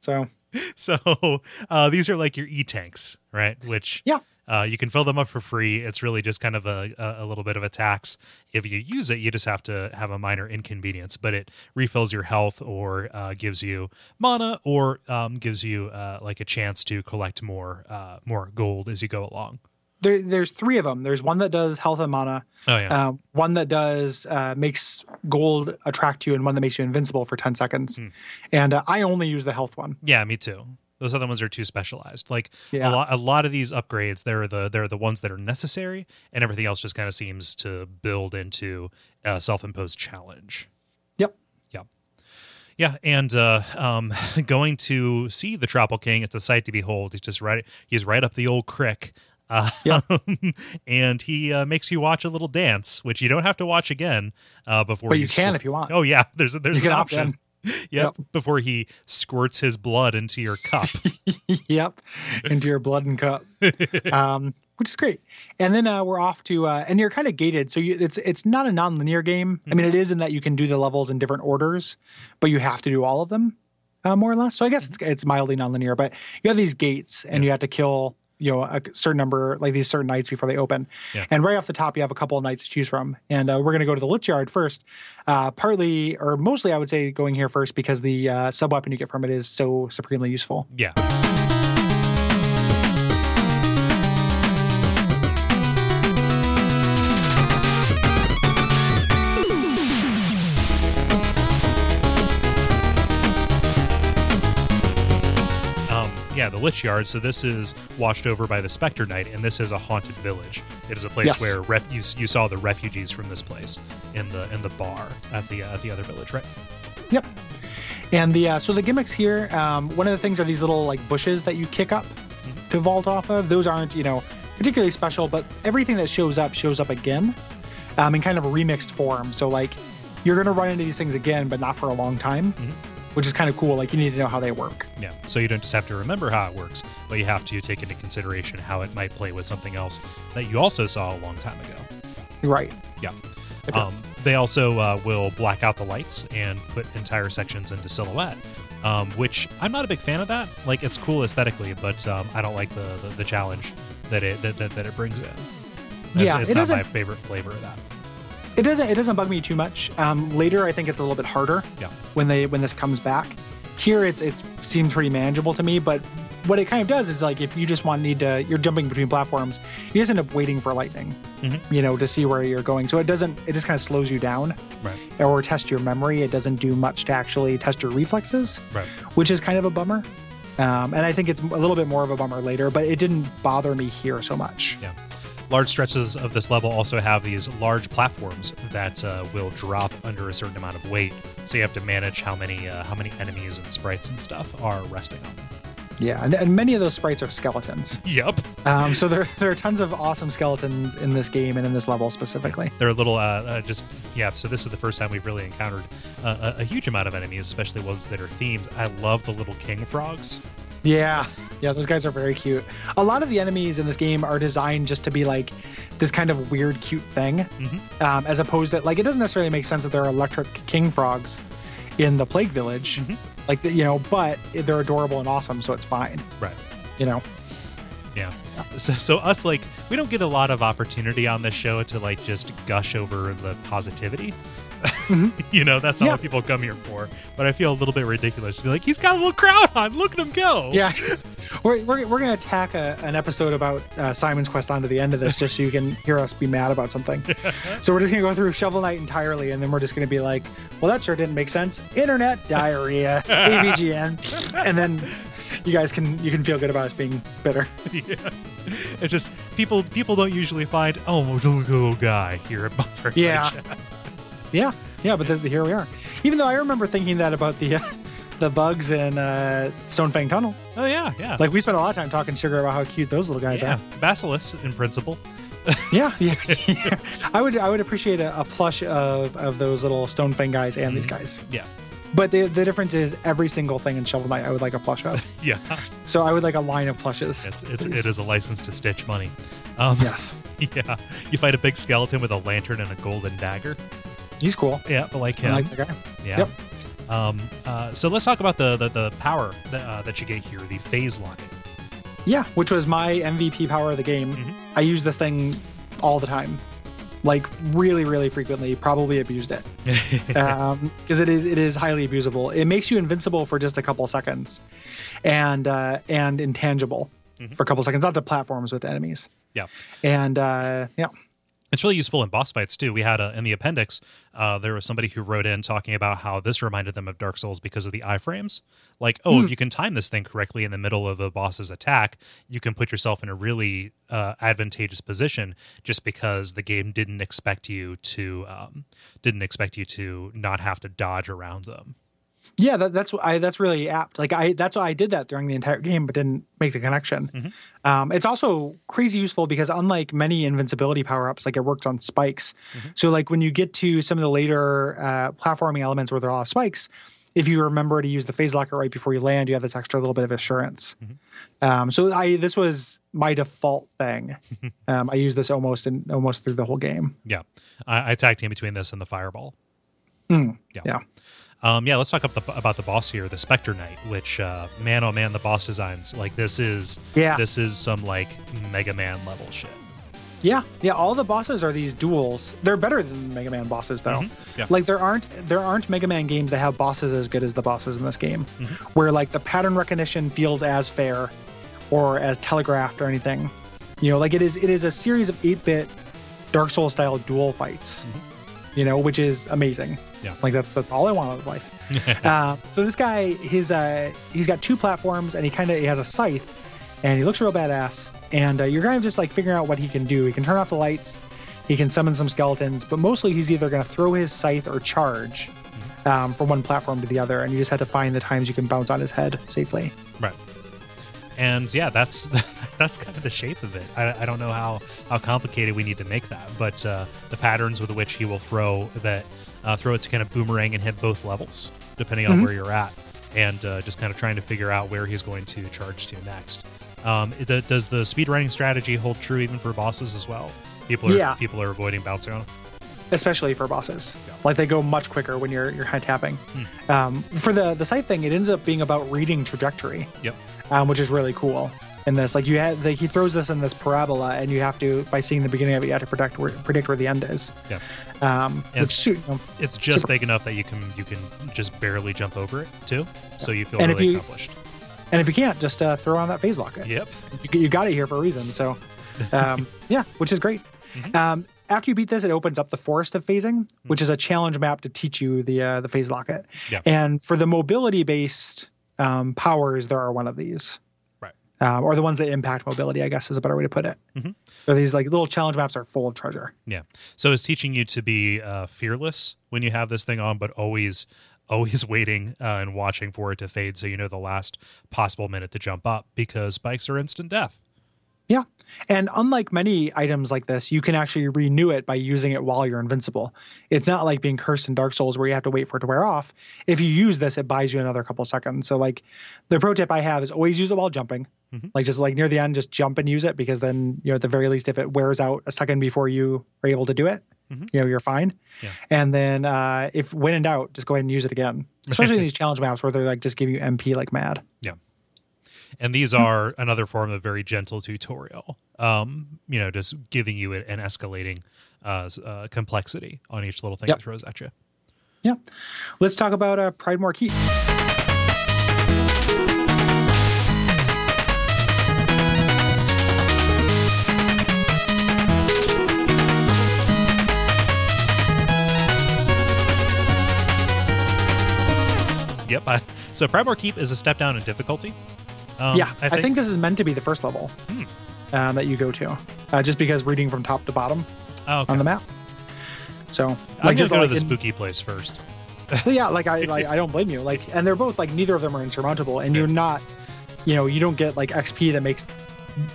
So So uh, these are like your e tanks, right? Which Yeah. Uh, you can fill them up for free. It's really just kind of a, a, little bit of a tax. If you use it, you just have to have a minor inconvenience, but it refills your health or uh, gives you mana or um, gives you uh, like a chance to collect more uh, more gold as you go along. there, there's three of them. There's one that does health and mana. Oh yeah. Uh, one that does uh, makes gold attract you, and one that makes you invincible for ten seconds. Hmm. And uh, I only use the health one. Yeah, me too. Those other ones are too specialized. Like Yeah. a lot, a lot of these upgrades, they're the they're the ones that are necessary, and everything else just kind of seems to build into a self-imposed challenge. Yep. Yep. yeah, and uh, um, *laughs* going to see the Troupple King, it's a sight to behold. He's just right. He's right up the old crick. *laughs* Uh, Yeah. and he uh, makes you watch a little dance, which you don't have to watch again uh, before. But you can squirt- if you want. Oh yeah, *laughs* there's a, there's You an option. *laughs* Yep, before he squirts his blood into your cup. *laughs* yep, into your blood and cup, *laughs* um, which is great. And then uh, we're off to, uh, and you're kind of gated, so you, it's it's not a non-linear game. I mean, it is in that you can do the levels in different orders, but you have to do all of them, uh, more or less. So I guess it's it's mildly non-linear, but you have these gates, and you have to kill. You know, a certain number, like these certain knights before they open. Yeah. And right off the top, you have a couple of knights to choose from. And uh, we're going to go to the Lich Yard first. Uh, partly, or mostly, I would say going here first because the uh, sub weapon you get from it is so supremely useful. Yeah. Lich Yard. So this is watched over by the Spectre Knight, and this is a haunted village. It is a place Yes. where ref- you, you saw the refugees from this place in the in the bar at the uh, at the other village, right? Yep. And the uh, so the gimmicks here, um, one of the things are these little like bushes that you kick up to vault off of. Those aren't you know particularly special, but everything that shows up shows up again, um, in kind of a remixed form. So like you're gonna run into these things again, but not for a long time, which is kind of cool. Like you need to know how they work. Yeah. So you don't just have to remember how it works, but you have to take into consideration how it might play with something else that you also saw a long time ago. Right. Yeah. Okay. Um, they also uh, will black out the lights and put entire sections into silhouette, um, which I'm not a big fan of that. Like it's cool aesthetically, but um, I don't like the, the, the challenge that it that, that, that it brings in. It's, Yeah, it's it not my favorite flavor of that. It doesn't it doesn't bug me too much. Um, later, I think it's a little bit harder. Yeah. when they when this comes back. Here, it's it seems pretty manageable to me. But what it kind of does is like if you just want need to, you're jumping between platforms, you just end up waiting for lightning, Mhm. you know, to see where you're going. So it doesn't it just kind of slows you down Right. or test your memory. It doesn't do much to actually test your reflexes, Right. which is kind of a bummer. Um, and I think it's a little bit more of a bummer later, but it didn't bother me here so much. Yeah. Large stretches of this level also have these large platforms that uh, will drop under a certain amount of weight. So you have to manage how many uh, how many enemies and sprites and stuff are resting on them. Yeah, and, and many of those sprites are skeletons. Yep. Um, so there, *laughs* there are tons of awesome skeletons in this game and in this level specifically. They're a little, uh, uh, just yeah. So this is the first time we've really encountered uh, a, a huge amount of enemies, especially ones that are themed. I love the little king frogs. Yeah, yeah, those guys are very cute. A lot of the enemies in this game are designed just to be like this kind of weird, cute thing, Mhm. um, as opposed to like it doesn't necessarily make sense that there are electric king frogs in the Plague Village, Mhm. like you know, but they're adorable and awesome, so it's fine. Right. You know, Yeah. So, so us like we don't get a lot of opportunity on this show to like just gush over the positivity. *laughs* you know, that's not Yeah. what people come here for. But I feel a little bit ridiculous to be like, he's got a little crowd on. Look at him go. yeah. *laughs* We're, we're, we're going to tack a, an episode about uh, Simon's Quest onto the end of this just so you can hear us be mad about something. *laughs* so we're just going to go through Shovel Knight entirely, and then we're just going to be like, well, that sure didn't make sense. Internet diarrhea, AVGN. And then you guys can you can feel good about us being bitter. yeah. It's just people people don't usually find oh look at the little guy here at Buffer. Yeah. Yeah, yeah, but this, here we are. Even though I remember thinking that about the uh, *laughs* the bugs in uh, Stonefang Tunnel. Oh yeah, yeah. Like we spent a lot of time talking sugar about how cute those little guys yeah, are. Basilisk in principle. *laughs* Yeah, yeah. *laughs* yeah. I would I would appreciate a, a plush of of those little Stonefang guys and these guys. Yeah. But the the difference is every single thing in Shovel Knight I would like a plush of. Yeah. So I would like a line of plushes. It's it's please. it is a license to stitch money. Um, Yes, Yeah. You fight a big skeleton with a lantern and a golden dagger. He's cool. Yeah, I like I him. like the guy. yeah. Yep. Um, uh, so let's talk about the the, the power that, uh, that you get here, the phase locket. Yeah, which was my MVP power of the game. Mhm. I use this thing all the time, like really, really frequently. Probably abused it *laughs* because it is it is highly abusable. It makes you invincible for just a couple seconds, and uh, and intangible Mhm. for a couple seconds, not to platforms with enemies. Yeah. And uh, yeah, It's really useful in boss fights too. We had a, in the appendix, uh, there was somebody who wrote in talking about how this reminded them of Dark Souls because of the iframes. Like, oh, if you can time this thing correctly in the middle of a boss's attack, you can put yourself in a really uh, advantageous position. Just because the game didn't expect you to um, didn't expect you to not have to dodge around them. Yeah, that, that's I. That's really apt. Like I, that's why I did that during the entire game, but didn't make the connection. Mm-hmm. Um, it's also crazy useful because unlike many invincibility power ups, like it works on spikes. Mm-hmm. So like when you get to some of the later uh, platforming elements where there are a lot of spikes, if you remember to use the phase locket right before you land, you have this extra little bit of assurance. Mm-hmm. Um, so I this was my default thing. *laughs* um, I use this almost in almost through the whole game. Yeah, I, I tag team between this and the Fireball. Mm, Yeah. yeah. Um, yeah, let's talk about the, about the boss here, the Spectre Knight. Which, uh, man, oh man, the boss designs like this is Yeah. this is some like Mega Man level shit. Yeah, yeah. All the bosses are these duels. They're better than Mega Man bosses, though. Mhm, yeah. Like there aren't there aren't Mega Man games that have bosses as good as the bosses in this game, Mm-hmm. where like the pattern recognition feels as fair or as telegraphed or anything. You know, like it is it is a series of eight bit Dark Souls style duel fights. You know, which is amazing. Mm-hmm. Yeah. like that's that's all I want out of life. *laughs* uh, so this guy, his uh, he's got two platforms and he kind of he has a scythe, and he looks real badass. And uh, you're kind of just like figuring out what he can do. He can turn off the lights, he can summon some skeletons, but mostly he's either going to throw his scythe or charge um, from one platform to the other, and you just have to find the times you can bounce on his head safely. Right. And yeah, that's *laughs* that's kind of the shape of it. I, I don't know how how complicated we need to make that, but uh, the patterns with which he will throw that uh, throw it to kind of boomerang and hit both levels, depending on where you're at, and uh, just kind of trying to figure out where he's going to charge to next. Um, it, does the speed running strategy hold true even for bosses as well? People are Yeah. people are avoiding bouncing on. 'em? especially for bosses. Like they go much quicker when you're you're high tapping. Hmm. Um, for the the scythe thing, it ends up being about reading trajectory. Yep. Um, which is really cool. In this, like you had, the, he throws this in this parabola, and you have to, by seeing the beginning of it, you have to predict where, predict where the end is. Yeah. Um, shoot, you know, It's just Super. big enough that you can you can just barely jump over it too, so you feel And if really you- accomplished. and if you can't, just uh, throw on that phase locket. Yep. You, you got it here for a reason. So, *laughs* um, yeah, which is great. Mm-hmm. Um, after you beat this, it opens up the Forest of Phasing, which is a challenge map to teach you the uh, the phase locket. Yeah. And for the mobility based um, powers, there are one of these. Right. Um, or the ones that impact mobility, I guess is a better way to put it. Mhm. So these like little challenge maps are full of treasure. Yeah. So it's teaching you to be uh, fearless when you have this thing on, but always, always *laughs* waiting uh, and watching for it to fade, so you know the last possible minute to jump up because spikes are instant death. Yeah. And unlike many items like this, you can actually renew it by using it while you're invincible. It's not like being cursed in Dark Souls where you have to wait for it to wear off. If you use this, it buys you another couple seconds. So like the pro tip I have is always use it while jumping. Mhm. Like just like near the end, just jump and use it because then, you know, at the very least, if it wears out a second before you are able to do it, Mhm. you know, you're fine. Yeah. And then uh, if when in doubt, just go ahead and use it again. *laughs* Especially in these challenge maps where they're like just give you MP like mad. And these are another form of very gentle tutorial. Um, you know, just giving you an escalating uh, uh, complexity on each little thing Yep. it throws at you. Yeah. Let's talk about uh, Pridemoor Keep. Yep. I, so Pridemoor Keep is a step down in difficulty. Um, yeah, I think, this is meant to be the first level Hmm. um, that you go to, uh, just because reading from top to bottom oh, okay. on the map. So, I'm just go to like the in- spooky place first. *laughs* yeah, like I, like I *laughs* don't blame you. Like, and they're both like neither of them are insurmountable, and you're not, you know, you don't get like XP that makes,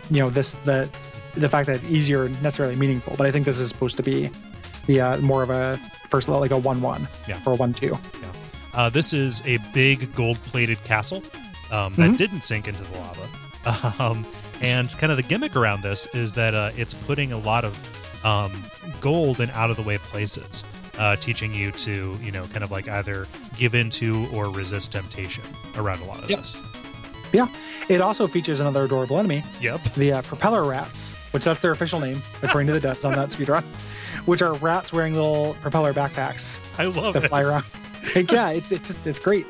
you know, this the the fact that it's easier necessarily meaningful. But I think this is supposed to be, the uh, more of a first level, like a one one, Yeah. or a one two. Uh, this is a big gold-plated castle um, that Mhm. didn't sink into the lava. *laughs* Um, and kind of the gimmick around this is that uh, it's putting a lot of um, gold in out-of-the-way places, uh, teaching you to, you know, kind of like either give into or resist temptation around a lot of Yep. this. Yeah, it also features another adorable enemy, Yep. the uh, propeller rats, which that's their official name according to the devs on that speedrun, *laughs* which are rats wearing little propeller backpacks I love that it. fly around. *laughs* Like, *laughs* yeah, it's it's just it's great.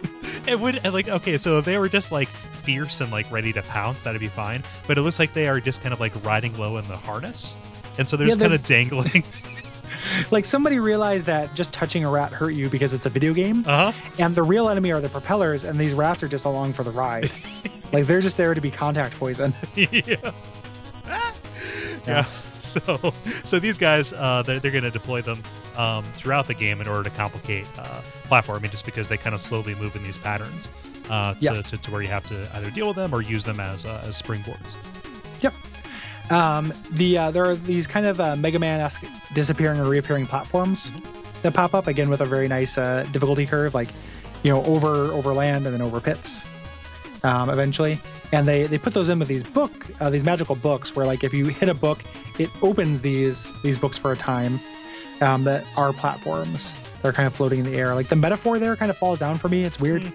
It would like okay, so if they were just like fierce and like ready to pounce, that'd be fine. But it looks like they are just kind of like riding low in the harness, and so they're Yeah, just kind of dangling. *laughs* Like somebody realized that just touching a rat hurt you because it's a video game, Uh huh. and the real enemy are the propellers, and these rats are just along for the ride. *laughs* like they're just there to be contact poison. yeah. yeah. So, so these guys, uh, they're, they're going to deploy them um, throughout the game in order to complicate uh, platforming, just because they kind of slowly move in these patterns uh, to, Yeah. to, to where you have to either deal with them or use them as uh, as springboards. Yep. Um, the uh, there are these kind of uh, Mega Man-esque disappearing or reappearing platforms that pop up again with a very nice uh, difficulty curve, like you know over over land and then over pits. Um, eventually, and they they put those in with these book uh, these magical books where like if you hit a book, it opens these these books for a time um, that are platforms. They're kind of floating in the air. Like the metaphor there kind of falls down for me. It's weird,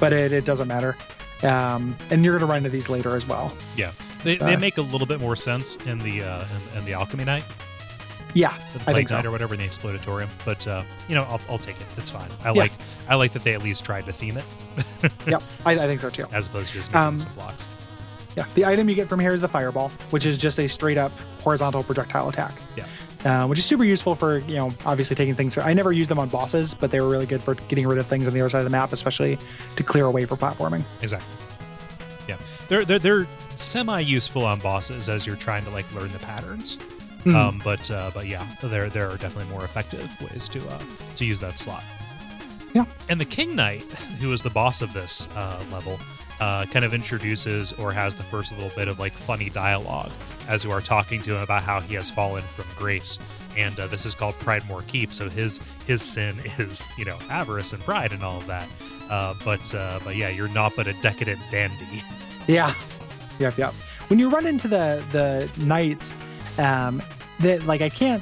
but it, it doesn't matter. Um, and you're going to run into these later as well. Yeah, they, they Uh, make a little bit more sense in the uh, in, in the Alchemy Knight, Yeah, the I Plague think so. Knight or whatever in the Explodatorium. But uh, you know, I'll, I'll take it. It's fine. I Yeah. like I like that they at least tried to theme it *laughs* Yep, I, I think so too. as opposed to just making Um, some blocks. Yeah, the item you get from here is the fireball, which is just a straight up horizontal projectile attack, Yeah. Uh, which is super useful for you know obviously taking things. I never used them on bosses, but they were really good for getting rid of things on the other side of the map, especially to clear a way for platforming. Exactly. Yeah, they're they're, they're semi useful on bosses as you're trying to like learn the patterns. Mhm. Um, but uh, but yeah, there there are definitely more effective ways to uh, to use that slot. Yeah. And the King Knight, who is the boss of this uh, level, uh, kind of introduces or has the first little bit of like funny dialogue as you are talking to him about how he has fallen from grace. And uh, this is called Pridemoor Keep. So his his sin *laughs* is you know avarice and pride and all of that. Uh, but uh, but yeah, you're not but a decadent dandy. *laughs* Yeah, yep, yep. When you run into the the knights, um, that like I can't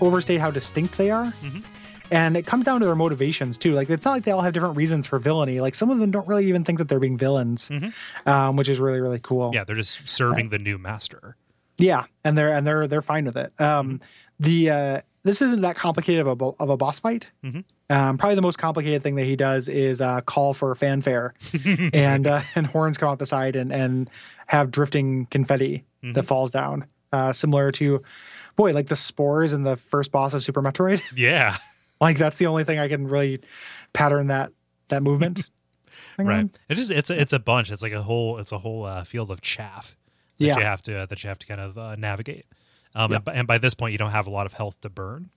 overstate how distinct they are. Mhm. And it comes down to their motivations too. Like it's not like they all have different reasons for villainy. Like some of them don't really even think that they're being villains, Mhm. um, which is really really cool. Yeah, they're just serving the new master. Yeah, and they're and they're they're fine with it. Um, the uh, this isn't that complicated of a of a boss fight. Mhm. Um, probably the most complicated thing that he does is uh, call for fanfare, *laughs* and uh, *laughs* and horns come out the side and and have drifting confetti that falls down, uh, similar to boy like the spores in the first boss of Super Metroid. Yeah, *laughs* like that's the only thing I can really pattern that that movement. *laughs* right. on. It is. It's a, it's a bunch. It's like a whole. It's a whole uh, field of chaff that Yeah. you have to that you have to kind of uh, navigate. Um, Yeah. and, by, and by this point, you don't have a lot of health to burn.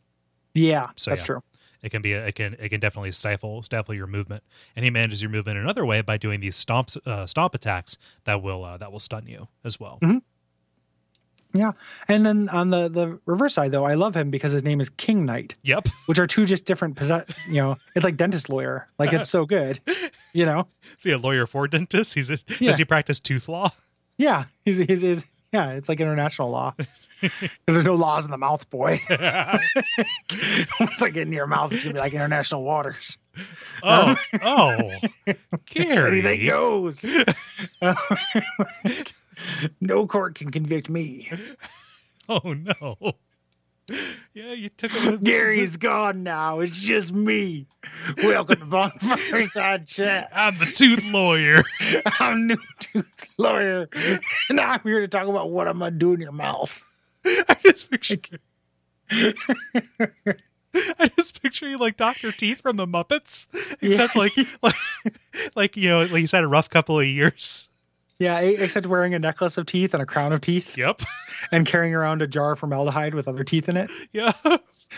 Yeah, So, that's yeah. true. It can be. A, it can. It can definitely stifle stifle your movement. And he manages your movement another way by doing these stomps, uh, stomp attacks that will uh, that will stun you as well. Mhm. Yeah, and then on the the reverse side though, I love him because his name is King Knight. Yep. which are two just different possess you know it's like dentist lawyer like it's so good you know Is he a lawyer for dentists? He's a, Yeah. does he practice tooth law? yeah he's he's, he's yeah it's like international law *laughs* because there's no laws in the mouth boy once i get in your mouth it's gonna be like international waters Oh, um, oh, *laughs* Gary. anything goes *laughs* no court can convict me *laughs* Oh no. Yeah, you took it. gary's gone now it's just me welcome to bonfire *laughs* side chat I'm the tooth lawyer. *laughs* i'm new tooth lawyer and i'm here to talk about what i'm gonna do in your mouth I just picture. I just picture you like Doctor Teeth from the Muppets, except like, like, like you know, like he's had a rough couple of years. Yeah, except wearing a necklace of teeth and a crown of teeth Yep. and carrying around a jar of formaldehyde with other teeth in it Yeah.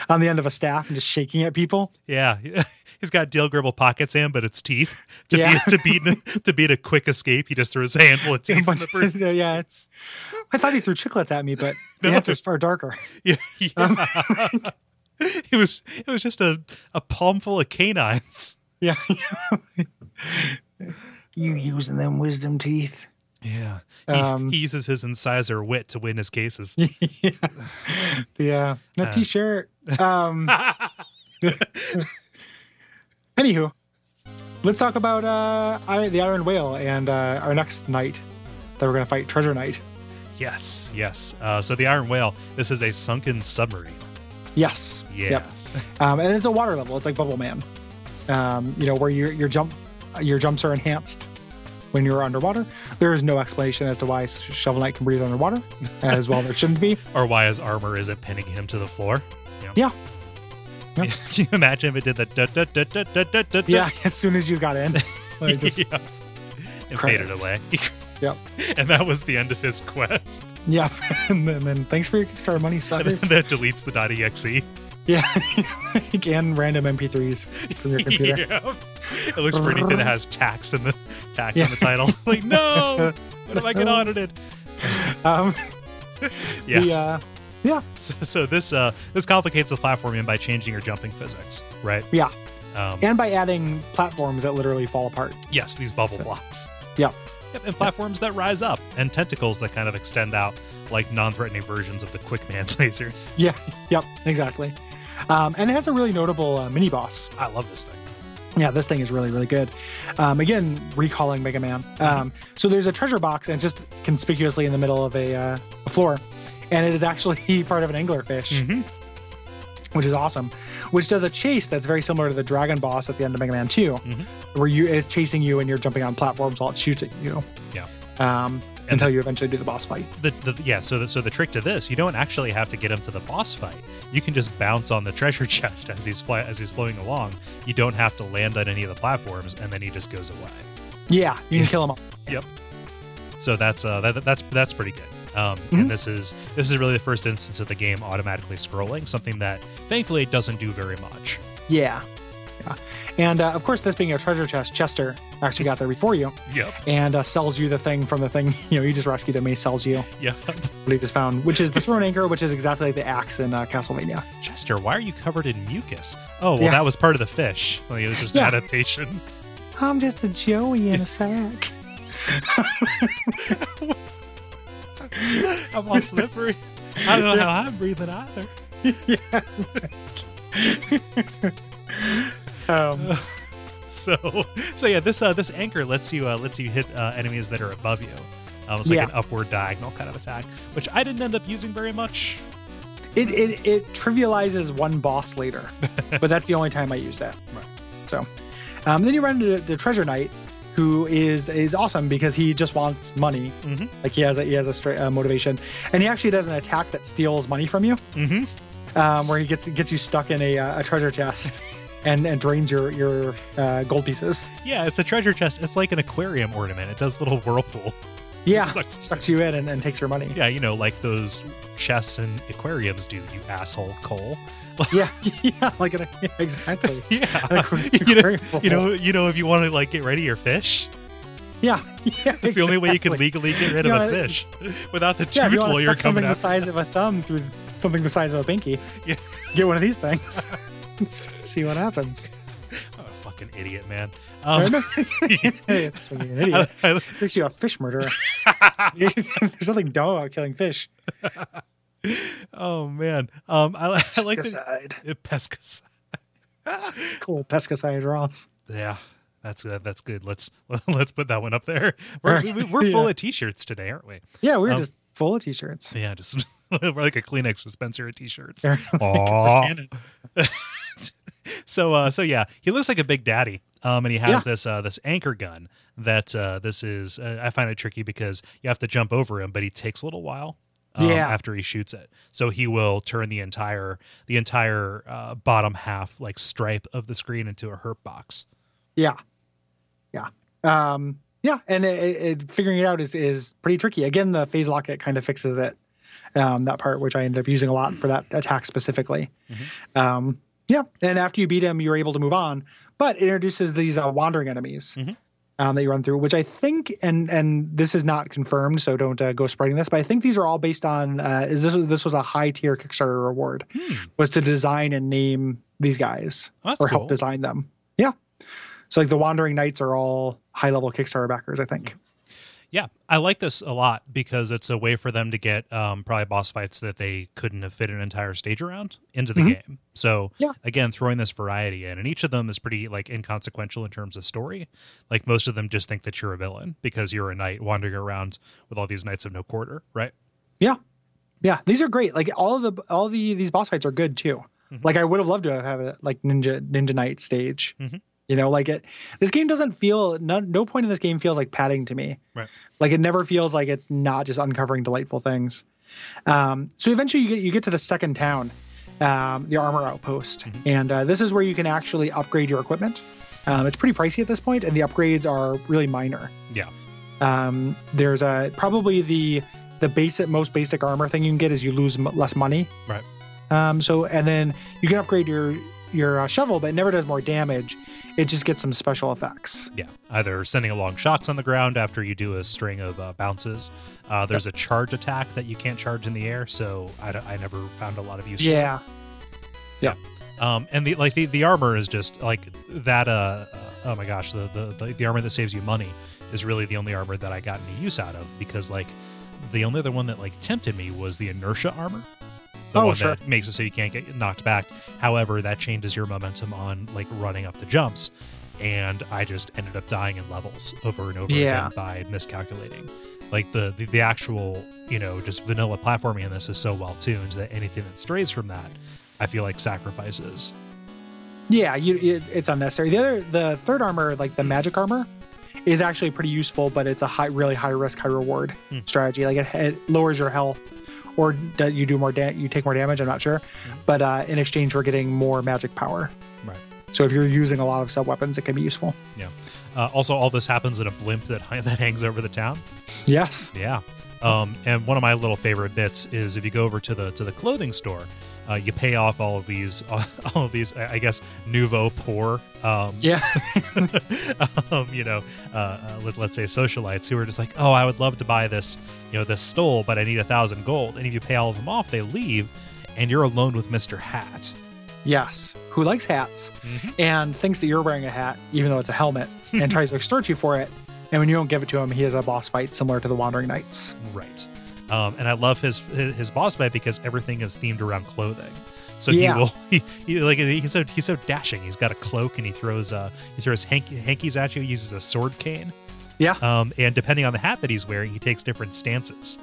on the end of a staff and just shaking at people. Yeah. *laughs* He's got Dale Gribble pockets in, but it's teeth. *laughs* To Yeah. beat to beat *laughs* to beat a quick escape, he just throws a handful of teeth bunch yeah, it's- I thought he threw chiclets at me, but the No. answer is far darker. Yeah. yeah. Um, it was it was just a, a palm full of canines. Yeah. you using them wisdom teeth? Yeah. He, Um, he uses his incisor wit to win his cases. *laughs* yeah. Yeah. A Uh. t-shirt. Um, *laughs* *laughs* anywho, let's talk about uh, the Iron Whale and uh, our next knight that we're going to fight, Treasure Knight. Yes, yes. Uh, so the Iron Whale, this is a sunken submarine. Yes. Yeah. Yep. Um, and it's a water level. It's like Bubble Man. Um, you know, where your your jump your jumps are enhanced when you're underwater. There is no explanation as to why Shovel Knight can breathe underwater, as well there shouldn't be. *laughs* Or why his armor isn't pinning him to the floor. Yeah. *laughs* Can you imagine if it did the da, da, da, da, da, da, da, Yeah, *laughs* as soon as you got in, like just, yeah. It faded away. Yep. And that was the end of his quest. yeah. and, then, then thanks for your Kickstarter money, And suckers. then that deletes the .exe. yeah, and random MP3s from your computer. yeah. It looks pretty good. It has tax in the tax Yeah. on the title. *laughs* like, no, what if I get audited? Um, *laughs* Yeah. The, uh, yeah, So, so this uh this complicates the platforming by changing your jumping physics, right? yeah, Um, and by adding platforms that literally fall apart. yes, these bubble So- blocks. Yeah, Yep, and platforms that rise up, and tentacles that kind of extend out like non-threatening versions of the Quickman *laughs* lasers. yeah, yep, exactly. Um, and it has a really notable uh, mini boss. I love this thing. Yeah, this thing is really, really good. Um, again, recalling Mega Man. Um, so there's a treasure box, and just conspicuously in the middle of a, uh, a floor, and it is actually *laughs* part of an anglerfish, Mhm. which is awesome. Which does a chase that's very similar to the dragon boss at the end of Mega Man 2, Mhm. where you it's chasing you and you're jumping on platforms while it shoots at you. Yeah. Um, until you eventually do the boss fight. The, the yeah, so the, so the trick to this, you don't actually have to get him to the boss fight. You can just bounce on the *laughs* treasure chest as he's fly, as he's floating along. You don't have to land on any of the platforms, and then he just goes away. Yeah, you can kill him. all. Yep. So that's uh that, that's that's pretty good. Um, Mhm. And this is this is really the first instance of the game automatically scrolling, something that thankfully it doesn't do very much. Yeah. Yeah. And uh, of course, this being a treasure chest, Chester actually got there before you Yep. and uh, sells you the thing from the thing *laughs* you know you just rescued him. He sells you Yeah. *laughs* what he just found, which is the thrown anchor, which is exactly like the axe in uh, Castlevania. Chester, why are you covered in mucus? Oh, well, Yeah. that was part of the fish. Like, it was just Yeah. adaptation. I'm just a Joey in a sack. *laughs* I'm all slippery. I don't know how I'm breathing either. Um, *laughs* So, so yeah, this uh, this anchor lets you uh, lets you hit uh, enemies that are above you. Um, it's like Yeah. an upward diagonal kind of attack, which I didn't end up using very much. it, it it trivializes one boss later, *laughs* but that's the only time I use that. Right. So, um, then you run into the Treasure Knight, who is is awesome because he just wants money. Mhm. Like he has a he has a straight uh, motivation, and he actually does an attack that steals money from you, Mm-hmm. um, where he gets gets you stuck in a, uh, a treasure chest. *laughs* And, and drains your your uh, gold pieces. Yeah, it's a treasure chest. It's like an aquarium ornament. It does little *laughs* whirlpool. Yeah, Sucks. sucks, you in and, and takes your money. Yeah, you know, like those chests and aquariums do. You asshole, Cole. *laughs* Yeah, yeah, like an, yeah, exactly. *laughs* Yeah, An you know, aquarium you know, you know, if you want to like get rid of your fish, Yeah, yeah. it's the only way you can legally get rid You of a fish without the Yeah, if tooth you want to lawyer suck something coming the size of a thumb through something the size of a pinky, Yeah. get one of these things. *laughs* See what happens. Oh, fucking idiot, man. Um. Hey, *laughs* That's an idiot. *laughs* I- I- Makes you a fish murderer. There's nothing dumb about killing fish. oh man, um, I, I like the, Pesticide. it, pesticide. Cool. Pesticide Ross. Yeah, that's uh, that's good. Let's let's put that one up there. We're, we- we're full Yeah. of t-shirts today, aren't we? Yeah, we're Um, just full of t-shirts. Yeah, just we're like a Kleenex dispenser of t-shirts. They're Aw. Canon. So uh so yeah he looks like a big daddy um and he has Yeah. this uh this anchor gun that uh this is uh, i find it tricky because you have to jump over him but he takes a little while um, Yeah. after he shoots it so he will turn the entire the entire uh, bottom half like stripe of the screen into a hurt box Yeah. Yeah. Um, yeah. And it, it, figuring it out is, is pretty tricky. Again, the phase locket kind of fixes it. Um, that part, which I ended up using a lot for that attack specifically. Um, yeah. And after you beat him, you're able to move on, but it introduces these uh, wandering enemies. Mhm. Um, that you run through, which I think, and and this is not confirmed, so don't uh, go spreading this. But I think these are all based on. Uh, is this this was a high tier Kickstarter reward? Was to design and name these guys Oh, or cool. help design them. Yeah. So like the Wandering Knights are all high level Kickstarter backers, I think. Yeah, I like this a lot because it's a way for them to get um, probably boss fights that they couldn't have fit an entire stage around into the Mhm. game. So Yeah. again, throwing this variety in, and each of them is pretty like inconsequential in terms of story. Like most of them just think that you're a villain because you're a knight wandering around with all these knights of no quarter, right? Yeah. Yeah. These are great. Like all of the all the these boss fights are good too. Mhm. Like I would have loved to have it like Ninja Ninja Knight stage. Mhm. You know, like it. This game doesn't feel. No, no point in this game feels like padding to me. Right. Like it never feels like it's not just uncovering delightful things. Um, so eventually, you get you get to the second town, um, the armor outpost, Mhm. and uh, this is where you can actually upgrade your equipment. Um, it's pretty pricey at this point, and the upgrades are really minor. Yeah. Um, there's a probably the the basic most basic armor thing you can get is you lose m- less money. Right. Um, so and then you can upgrade your your uh, shovel, but it never does more damage. It just gets some special effects. Yeah, either sending along shocks on the ground after you do a string of uh, bounces. Uh, there's a charge attack that you can't charge in the air, so I, I never found a lot of use. Yeah. Yeah. Um, and the like the, the armor is just like that. Uh, uh, oh my gosh, the, the the the armor that saves you money is really the only armor that I got any use out of because like the only other one that like tempted me was the inertia armor. The Oh, one sure. that makes it so you can't get knocked back. However, that changes your momentum on like running up the jumps, and I just ended up dying in levels over and over Yeah. again by miscalculating. Like the, the the actual you know just vanilla platforming in this is so well tuned that anything that strays from that, I feel like sacrifices. Yeah, you, it, it's unnecessary. The other, the third armor, like the magic armor, is actually pretty useful, but it's a high, really high risk, high reward Hmm. strategy. Like it, it lowers your health, or you do more, da- you take more damage. I'm not sure, but uh, in exchange for getting more magic power. Right. So if you're using a lot of sub weapons, it can be useful. Yeah. Uh, also, all this happens in a blimp that *laughs* that hangs over the town. Yes. Yeah. Um, and one of my little favorite bits is if you go over to the to the clothing store, uh, you pay off all of these *laughs* all of these I guess nouveau poor um, Yeah. *laughs* um, you know uh, uh, let, let's say socialites who are just like oh I would love to buy this you know this stole but I need a thousand gold and if you pay all of them off they leave and you're alone with Mister Hat. yes. Who likes hats Mhm. and thinks that you're wearing a hat, even though it's a helmet, and *laughs* tries to extort you for it. And when you don't give it to him, he has a boss fight similar to the Wandering Knights. Right. Um, and I love his, his his boss fight because everything is themed around clothing. So Yeah. he will *laughs* he, he like he's so he's so dashing. He's got a cloak and he throws uh he throws hanky, hankies at you. He uses a sword cane. Yeah. Um, and depending on the hat that he's wearing, he takes different stances.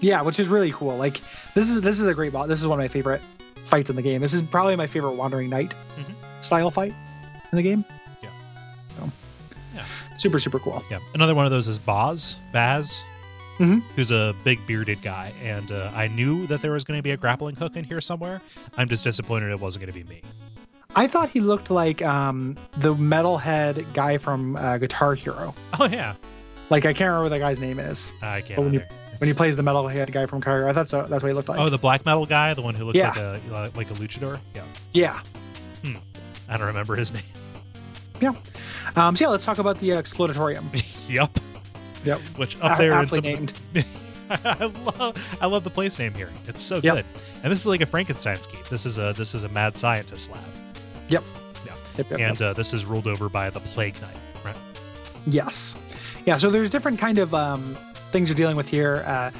Yeah, which is really cool. Like this is this is a great boss. This is one of my favorite fights in the game. This is probably my favorite Wandering Knight Mhm. style fight in the game. Yeah. So, Yeah. Super super cool. Yeah. Another one of those is Boz Baz. Mhm. Who's a big bearded guy, and uh, I knew that there was going to be a grappling hook in here somewhere. I'm just disappointed it wasn't going to be me. I thought he looked like um, the metalhead guy from uh, Guitar Hero. Oh yeah, Like I can't remember what the guy's name is I can't. But when you- when he plays the metalhead guy from Guitar Hero. I thought so. That's what he looked like. Oh, the black metal guy, the one who looks Yeah. like a like a luchador. Yeah, yeah. I don't remember his *laughs* name. Yeah. Um, so yeah, let's talk about the uh, Explodatorium. *laughs* yep. Yep. Which up A- there in aptly some named. *laughs* I love I love the place name here. It's so Yep. good. And this is like a Frankenstein scheme. This is a this is a mad scientist lab. Yep. Yeah. Yep, yep, And yep. uh, this is ruled over by the plague knight, right? Yes. Yeah, so there's different kind of um, things you're dealing with here. Uh,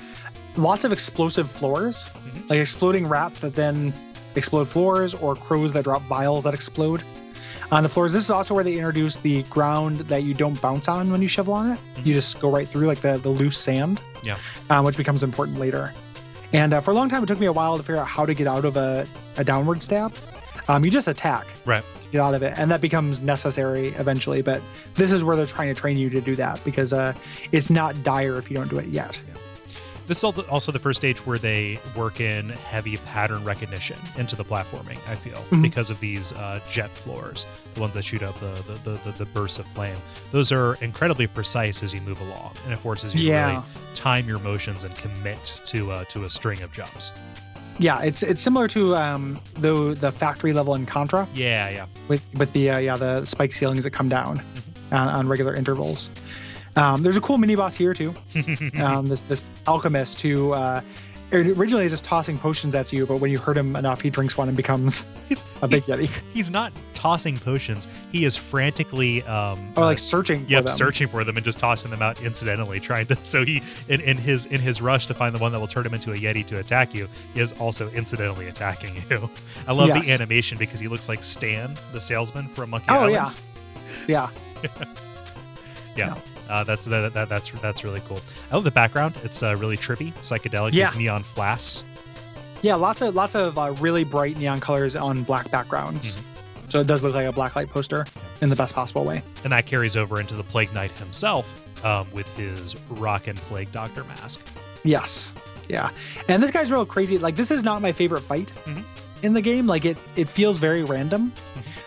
lots of explosive floors, Mhm. like exploding rats that then explode floors, or crows that drop vials that explode on the floors. This is also where they introduce the ground that you don't bounce on when you shovel on it. You just go right through, like the, the loose sand, Yeah. um, which becomes important later. And uh, for a long time, it took me a while to figure out how to get out of a, a downward stab. Um, you just attack Right. get out of it and that becomes necessary eventually but this is where they're trying to train you to do that because uh, it's not dire if you don't do it yet This is also the first stage where they work in heavy pattern recognition into the platforming. I feel Mhm. because of these uh, jet floors, the ones that shoot up the the, the, the bursts of flame. Those are incredibly precise as you move along, and it forces you to really time your motions and commit to uh, to a string of jumps. yeah it's it's similar to um, the the factory level in contra Yeah, yeah. with with the uh, yeah the spike ceilings that come down on, on regular intervals um, there's a cool mini boss here too *laughs* um, this this alchemist who uh, originally is just tossing potions at you but when you hurt him enough he drinks one and becomes He's a big yeti he's not tossing potions. He is frantically um or uh, like searching for Yep, them searching for them and just tossing them out incidentally, trying to. *laughs* So he, in, in his in his rush to find the one that will turn him into a yeti to attack you, he is also incidentally attacking you. *laughs* I love Yes. the animation because he looks like Stan, the salesman from Monkey Oh, yeah. Island. yeah Yeah, uh, that's that, that, that's that's really cool. I love the background. It's uh, really trippy, psychedelic. Yeah. Neon flasks. Yeah, lots of lots of uh, really bright neon colors on black backgrounds. So it does look like a blacklight poster. in the best possible way. And that carries over into the Plague Knight himself um, with his Rock and Plague Doctor mask. Yes. Yeah. And this guy's real crazy. Like this is not my favorite fight Mhm. in the game. Like it it feels very random.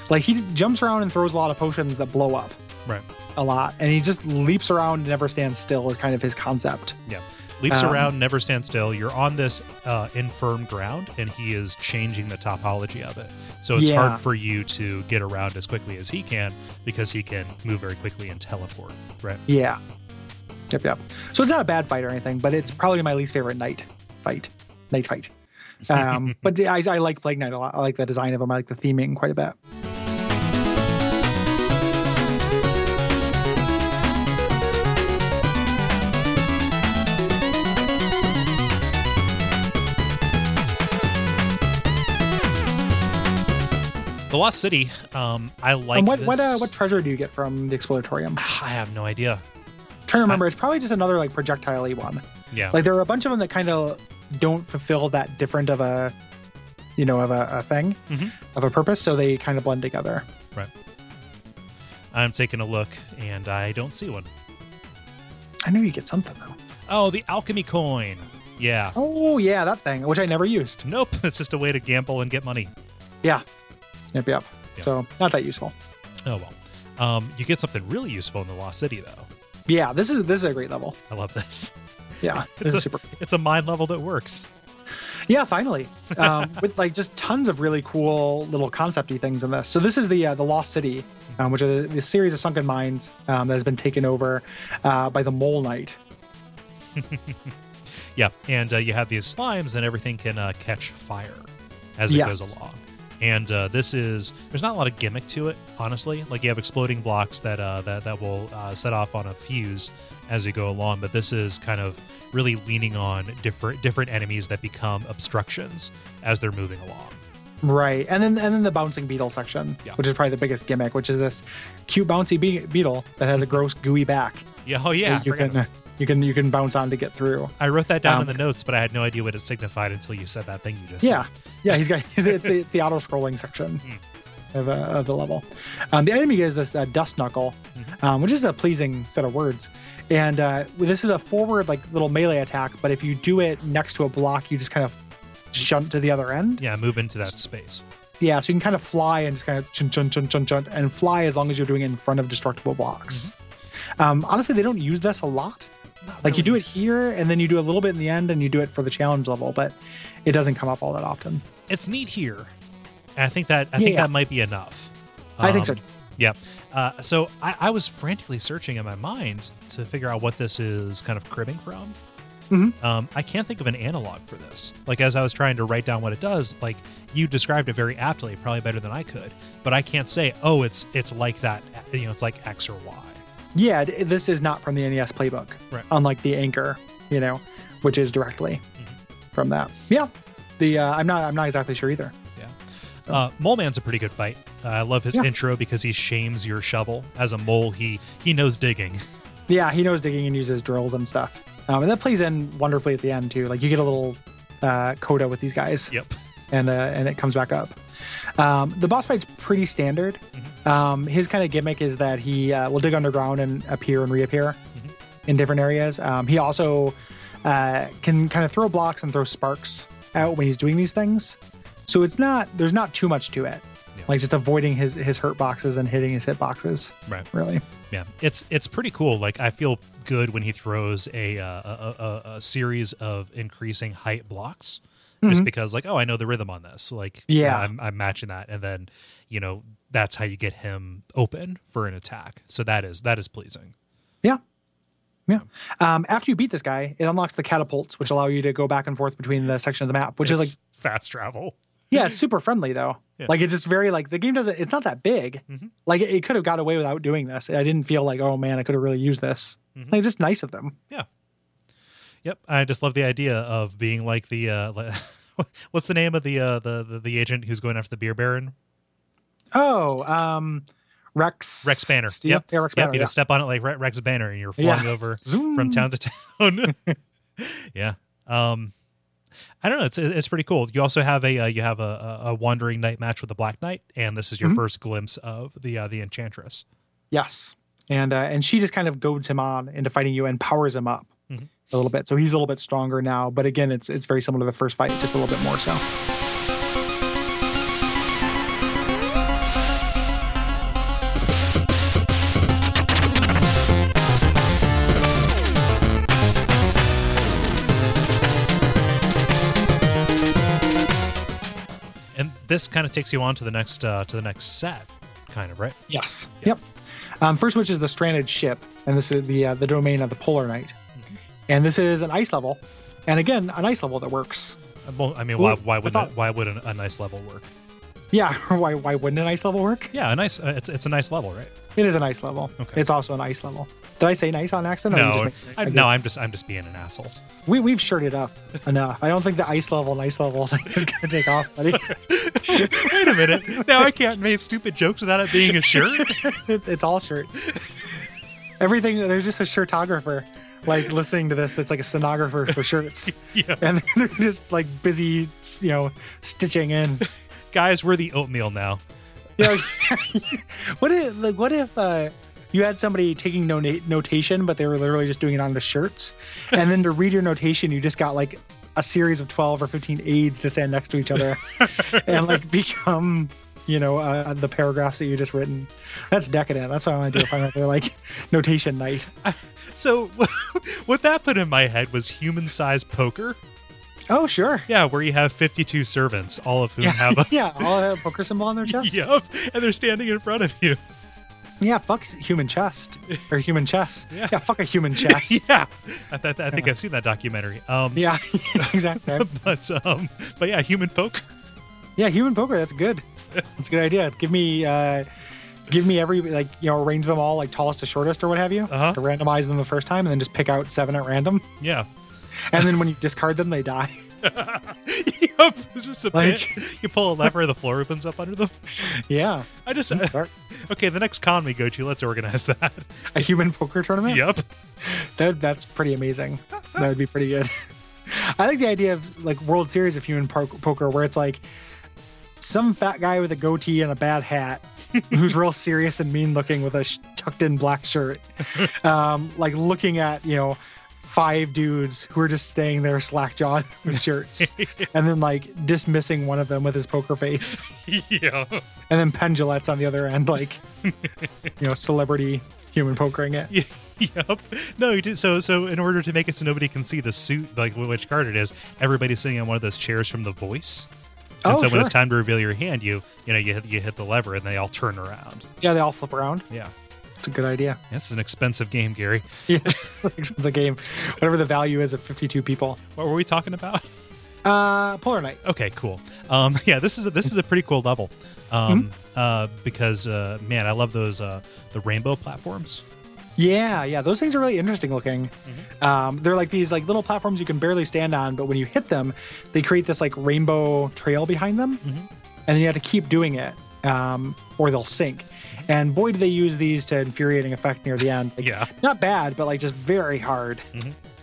Like he just jumps around and throws a lot of potions that blow up Right. A lot. And he just leaps around and never stands still is kind of his concept. Yeah. Leaps Um, around, never stands still. You're on this uh, infirm ground, and he is changing the topology of it. So it's Yeah. hard for you to get around as quickly as he can because he can move very quickly and teleport. Right. Yeah. Yep, yep. So it's not a bad fight or anything, but it's probably my least favorite knight fight. Knight fight. Um, *laughs* but I, I like Plague Knight a lot. I like the design of him. I like the theming quite a bit. The Lost City. Um, I like. and what this. what uh, what treasure do you get from the Explodatorium? *sighs* I have no idea. trying to remember. It's probably just another like projectile one. Yeah. Like there are a bunch of them that kind of don't fulfill that different of a, you know, of a, a thing, Mhm. of a purpose. So they kind of blend together. right. I'm taking a look, and I don't see one. I knew you get something though. Oh, the alchemy coin. Yeah. Oh yeah, that thing, which I never used. Nope. *laughs* It's just a way to gamble and get money. Yeah. Yep, yep. Yeah. So not that useful. Oh well. Um, you get something really useful in the Lost City, though. Yeah, this is this is a great level. I love this. Yeah, *laughs* this It's is a- super. It's a mind level that works. Yeah, finally, um, *laughs* with like just tons of really cool little concepty things in this. So this is the uh, the Lost City, um, which is the series of sunken mines um, that has been taken over uh, by the Mole Knight. *laughs* Yeah, and uh, you have these slimes, and everything can uh, catch fire as it Yes. goes along. And uh, this is there's not a lot of gimmick to it, honestly. Like you have exploding blocks that uh, that that will uh, set off on a fuse as you go along, but this is kind of really leaning on different different enemies that become obstructions as they're moving along. Right, and then and then the bouncing beetle section, Yeah. which is probably the biggest gimmick, which is this cute bouncy be- beetle that has a gross gooey back. Yeah, oh yeah, you can uh, you can you can bounce on to get through. I wrote that down in Um, the notes, but I had no idea what it signified until you said that thing you just Yeah, said. yeah, he's got *laughs* it's the, it's the auto scrolling section Hmm. of, uh, of the level. Um, the enemy is this uh, dust knuckle, Mm-hmm. um, which is a pleasing set of words. And uh, this is a forward like little melee attack, but if you do it next to a block, you just kind of jump to the other end. Yeah, move into that space. Yeah, so you can kind of fly and just kind of chun chun chun chun chun and fly as long as you're doing it in front of destructible blocks. Um, honestly, they don't use this a lot. Like you do it here, and then you do a little bit in the end, and you do it for the challenge level, but it doesn't come up all that often. It's neat here. And I think that I think Yeah. that might be enough. I think so. Um, Yeah. Uh, so I, I was frantically searching in my mind to figure out what this is kind of cribbing from. Mhm. Um, I can't think of an analog for this. Like as I was trying to write down what it does, like you described it very aptly, probably better than I could. But I can't say, oh, it's it's like that. You know, it's like X or Y. Yeah, this is not from the NES playbook, Right. unlike the Anchor, you know, which is directly Mm-hmm. from that. Yeah, the uh, I'm not I'm not exactly sure either. Yeah. Uh, Mole Man's a pretty good fight. Uh, I love his Yeah. intro because he shames your shovel. As a mole, he he knows digging. *laughs* Yeah, he knows digging and uses drills and stuff, um, and that plays in wonderfully at the end too. Like you get a little uh, coda with these guys. Yep. and uh, and it comes back up. Um, the boss fight's pretty standard. Mm-hmm. Um, his kind of gimmick is that he uh, will dig underground and appear and reappear Mm-hmm. in different areas. Um, he also uh, can kind of throw blocks and throw sparks out when he's doing these things. So it's not there's not too much to it, Yeah. like just avoiding his his hurt boxes and hitting his hit boxes. Right. Really, Yeah, it's it's pretty cool. Like I feel good when he throws a uh, a, a, a series of increasing height blocks, just because like oh I know the rhythm on this. Like Mm-hmm. Yeah. I'm I'm matching that, and then you know that's how you get him open for an attack. So that is that is pleasing. yeah. Yeah. Um, after you beat this guy, it unlocks the catapults, which allow you to go back and forth between the section of the map, which is like fast travel. Yeah, it's super friendly though. Yeah. Like it's just very like the game doesn't. It's not that big. Like it, it could have got away without doing this. I didn't feel like oh man, I could have really used this. Like it's just nice of them. Yeah. Yep. I just love the idea of being like the uh, *laughs* what's the name of the uh the, the the agent who's going after the beer baron? Oh, um, Rex Rex Banner. Steel? Yep. Yeah, Rex Yep. Banner. You yeah. just step on it like Rex Banner, and you're flying Yeah. over *laughs* Zoom. from town to town. *laughs* yeah. Um, I don't know. It's it's pretty cool. You also have a uh, you have a, a wandering knight match with the Black Knight, and this is your Mhm. first glimpse of the uh, the Enchantress. Yes, and uh, and she just kind of goads him on into fighting you and powers him up Mhm. a little bit. So he's a little bit stronger now. But again, it's it's very similar to the first fight, just a little bit more so. This kind of takes you on to the next uh, to the next set, kind of right. Yes. Yep. Um, first, which is the stranded ship, and this is the uh, the domain of the Polar Knight, and this is an ice level, and again, an ice level that works. Uh, Well, I mean, Well, why why would thought- why would an, a nice level work? Yeah. *laughs* Why why wouldn't an ice level work? Yeah, a nice. Uh, it's it's a nice level, right? It is an ice level. Okay. It's also an ice level. Did I say nice on accident? No, make- I, I no, guess- I'm just I'm just being an asshole. We we've shirted up enough. I don't think the ice level, nice level *laughs* thing is gonna take off, buddy. *laughs* Wait a minute. Now I can't make stupid jokes without it being a shirt. *laughs* It's all shirts. Everything. There's just a shirtographer, like listening to this. It's like a stenographer for shirts, *laughs* yeah, and *laughs* they're just like busy, you know, stitching in. guys, we're the oatmeal now. Know, what if like what if uh, you had somebody taking nota- notation, but they were literally just doing it on the shirts, and then to read your notation, you just got like a series of twelve or fifteen aides to stand next to each other, *laughs* and like become you know uh, the paragraphs that you just written. That's decadent. That's what I want to do if I'm they're like notation night. *laughs* So, *laughs* what that put in my head was human-sized poker. Oh sure. Yeah, where you have 52 servants, all of whom Yeah, have a yeah, all have a poker symbol on their chest. Yep, and they're standing in front of you. Yeah, fuck human chest or human chest. *laughs* Yeah. Yeah, fuck a human *laughs* chest. yeah, I, th- I think I've seen that documentary. Um, yeah, *laughs* exactly. but um, but yeah, human poker. Yeah, human poker. That's good. That's a good idea. Give me, uh, give me every like you know arrange them all like tallest to shortest or what have you Uh-huh. to randomize them the first time, and then just pick out seven at random, Yeah. and then when you discard them, they die. *laughs* yep. It's just a Like- pit. You pull a lever, the floor opens up under them. Yeah, I just Let's *laughs* okay. The next con we go to, let's organize that. a human poker tournament. yep. that that's pretty amazing. that would be pretty good. *laughs* I like the idea of like World Series of human po- poker, where it's like some fat guy with a goatee and a bad hat, who's real serious and mean looking with a sh- tucked in black shirt, um, like looking at you know five dudes who are just staying there slack jawed *laughs* with shirts, *laughs* and then like dismissing one of them with his poker face, *laughs* yeah. and then Pendulets on the other end, like you know celebrity human pokering it. yep. No, you do. So, so in order to make it so nobody can see the suit, like which card it is, everybody's sitting on one of those chairs from The Voice. And Oh, so when sure. it's time to reveal your hand, you you know you hit, you hit the lever and they all turn around. Yeah, they all flip around. Yeah. It's a good idea. This is an expensive game, Gary. *laughs* Yes, it's a game. Whatever the value is of 52 people. What were we talking about? Uh, Polar Knight. Okay, cool. Um, *laughs* yeah, this is a, this is a pretty cool level. Um, uh, because uh, man, I love those uh, the rainbow platforms. Yeah, yeah, those things are really interesting looking. Um, they're like these like little platforms you can barely stand on, but when you hit them, they create this like rainbow trail behind them, and then you have to keep doing it, um, or they'll sink. And boy, do they use these to infuriating effect near the end. Like, Yeah. not bad, but like just very hard.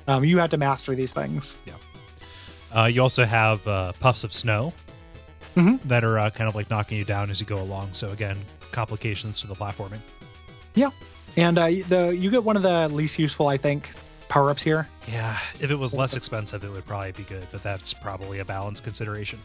Um, you have to master these things. Uh, you also have uh, puffs of snow Mhm. that are uh, kind of like knocking you down as you go along. So again, complications to the platforming. Yeah, and uh, the you get one of the least useful, I think, power ups here. Yeah, if it was less expensive, it would probably be good, but that's probably a balance consideration.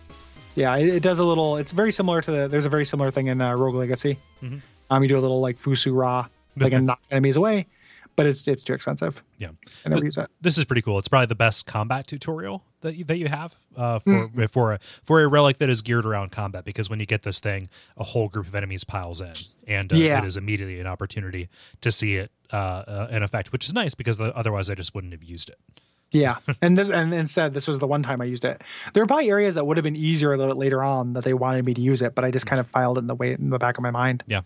Yeah, it, it does a little. It's very similar to the. There's a very similar thing in uh, Rogue Legacy. Mhm. Um, you do a little like Fusu Ra, like and *laughs* knock enemies away, but it's it's too expensive. Yeah. I never use it. This is pretty cool. It's probably the best combat tutorial that you, that you have uh, for for a for a relic that is geared around combat. Because when you get this thing, a whole group of enemies piles in, and uh, Yeah. it is immediately an opportunity to see it uh, uh, in effect, which is nice because otherwise I just wouldn't have used it. Yeah, and this and instead this was the one time I used it. There are probably areas that would have been easier a little bit later on that they wanted me to use it, but I just kind of filed it in the way in the back of my mind. Yeah.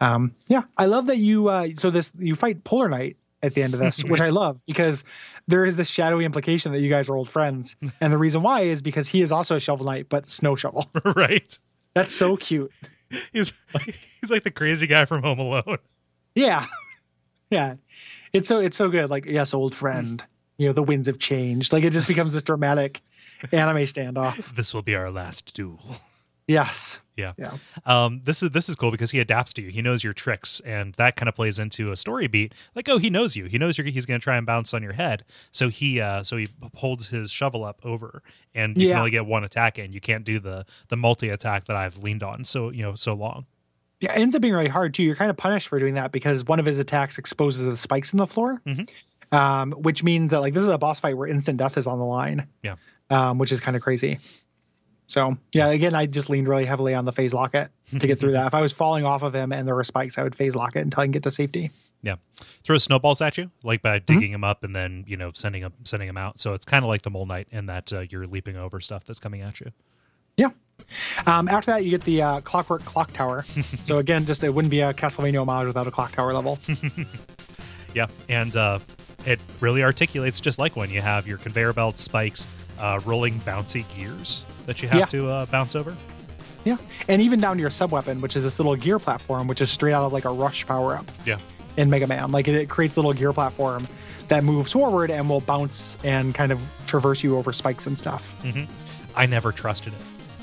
Um, yeah, I love that you uh, so this you fight Polar Knight at the end of this, which I *laughs* love because there is this shadowy implication that you guys are old friends, and the reason why is because he is also a shovel knight, but snow shovel. *laughs* right? That's so cute. He's he's like the crazy guy from Home Alone. Yeah, *laughs* yeah. It's so it's so good. Like yes, old friend. You know the winds have changed. Like it just becomes this dramatic. anime standoff. *laughs* This will be our last duel. Yes. Yeah. Yeah. Um, this is this is cool because he adapts to you. He knows your tricks, and that kind of plays into a story beat. Like, oh, he knows you. He knows you're, he's going to try and bounce on your head. So he uh, so he holds his shovel up over, and you Yeah. can only get one attack in. You can't do the the multi attack that I've leaned on so you know so long. Yeah, it ends up being really hard too. You're kind of punished for doing that because one of his attacks exposes the spikes in the floor, Mhm. Um, which means that like this is a boss fight where instant death is on the line. Yeah. um, which is kind of crazy. So yeah, again, I just leaned really heavily on the phase locket to get through that. *laughs* If I was falling off of him and there were spikes, I would phase lock it until I can get to safety. Yeah, throw snowballs at you like by Mm-hmm. digging him up and then you know sending him sending him out. So it's kind of like the mole knight in that uh, you're leaping over stuff that's coming at you. Yeah. Um, after that, you get the uh, clockwork clock tower. *laughs* so again, just it wouldn't be a Castlevania homage without a clock tower level. *laughs* Yeah, and uh, it really articulates just like one. You have your conveyor belts, spikes, uh, rolling bouncy gears that you have Yeah. to uh, bounce over. yeah, and even down to your sub weapon, which is this little gear platform, which is straight out of like a rush power up. Yeah, in Mega Man. Like it, it creates a little gear platform that moves forward and will bounce and kind of traverse you over spikes and stuff. I never trusted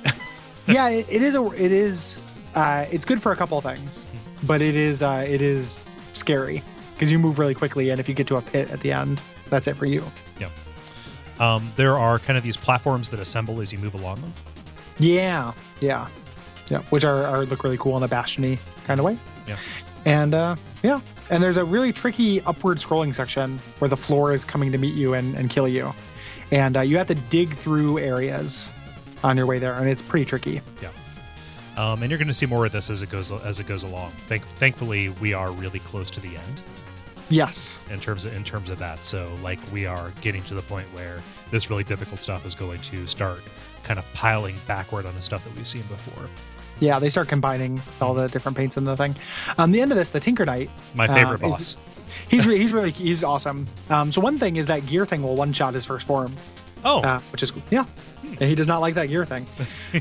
it. *laughs* yeah, it, it is a it is uh, it's good for a couple of things, but it is uh, it is scary because you move really quickly and if you get to a pit at the end, that's it for you. Yeah. Um, there are kind of these platforms that assemble as you move along them. Yeah, yeah, yeah, which are, are look really cool in a bastiony kind of way. Yeah. And uh, yeah, and there's a really tricky upward scrolling section where the floor is coming to meet you and, and kill you. And uh, you have to dig through areas on your way there, and it's pretty tricky. Yeah. Um, and you're going to see more of this as it goes as it goes along. Thank, thankfully, we are really close to the end Yes. in terms of in terms of that. So like we are getting to the point where this really difficult stuff is going to start kind of piling backward on the stuff that we've seen before. Yeah, they start combining all the different paints in the thing. Um, the end of this, the Tinker Knight. My favorite uh, is- boss. He's re- he's really he's awesome. Um, so one thing is that gear thing will one shot his first form, Oh, uh, which is yeah. And he does not like that gear thing,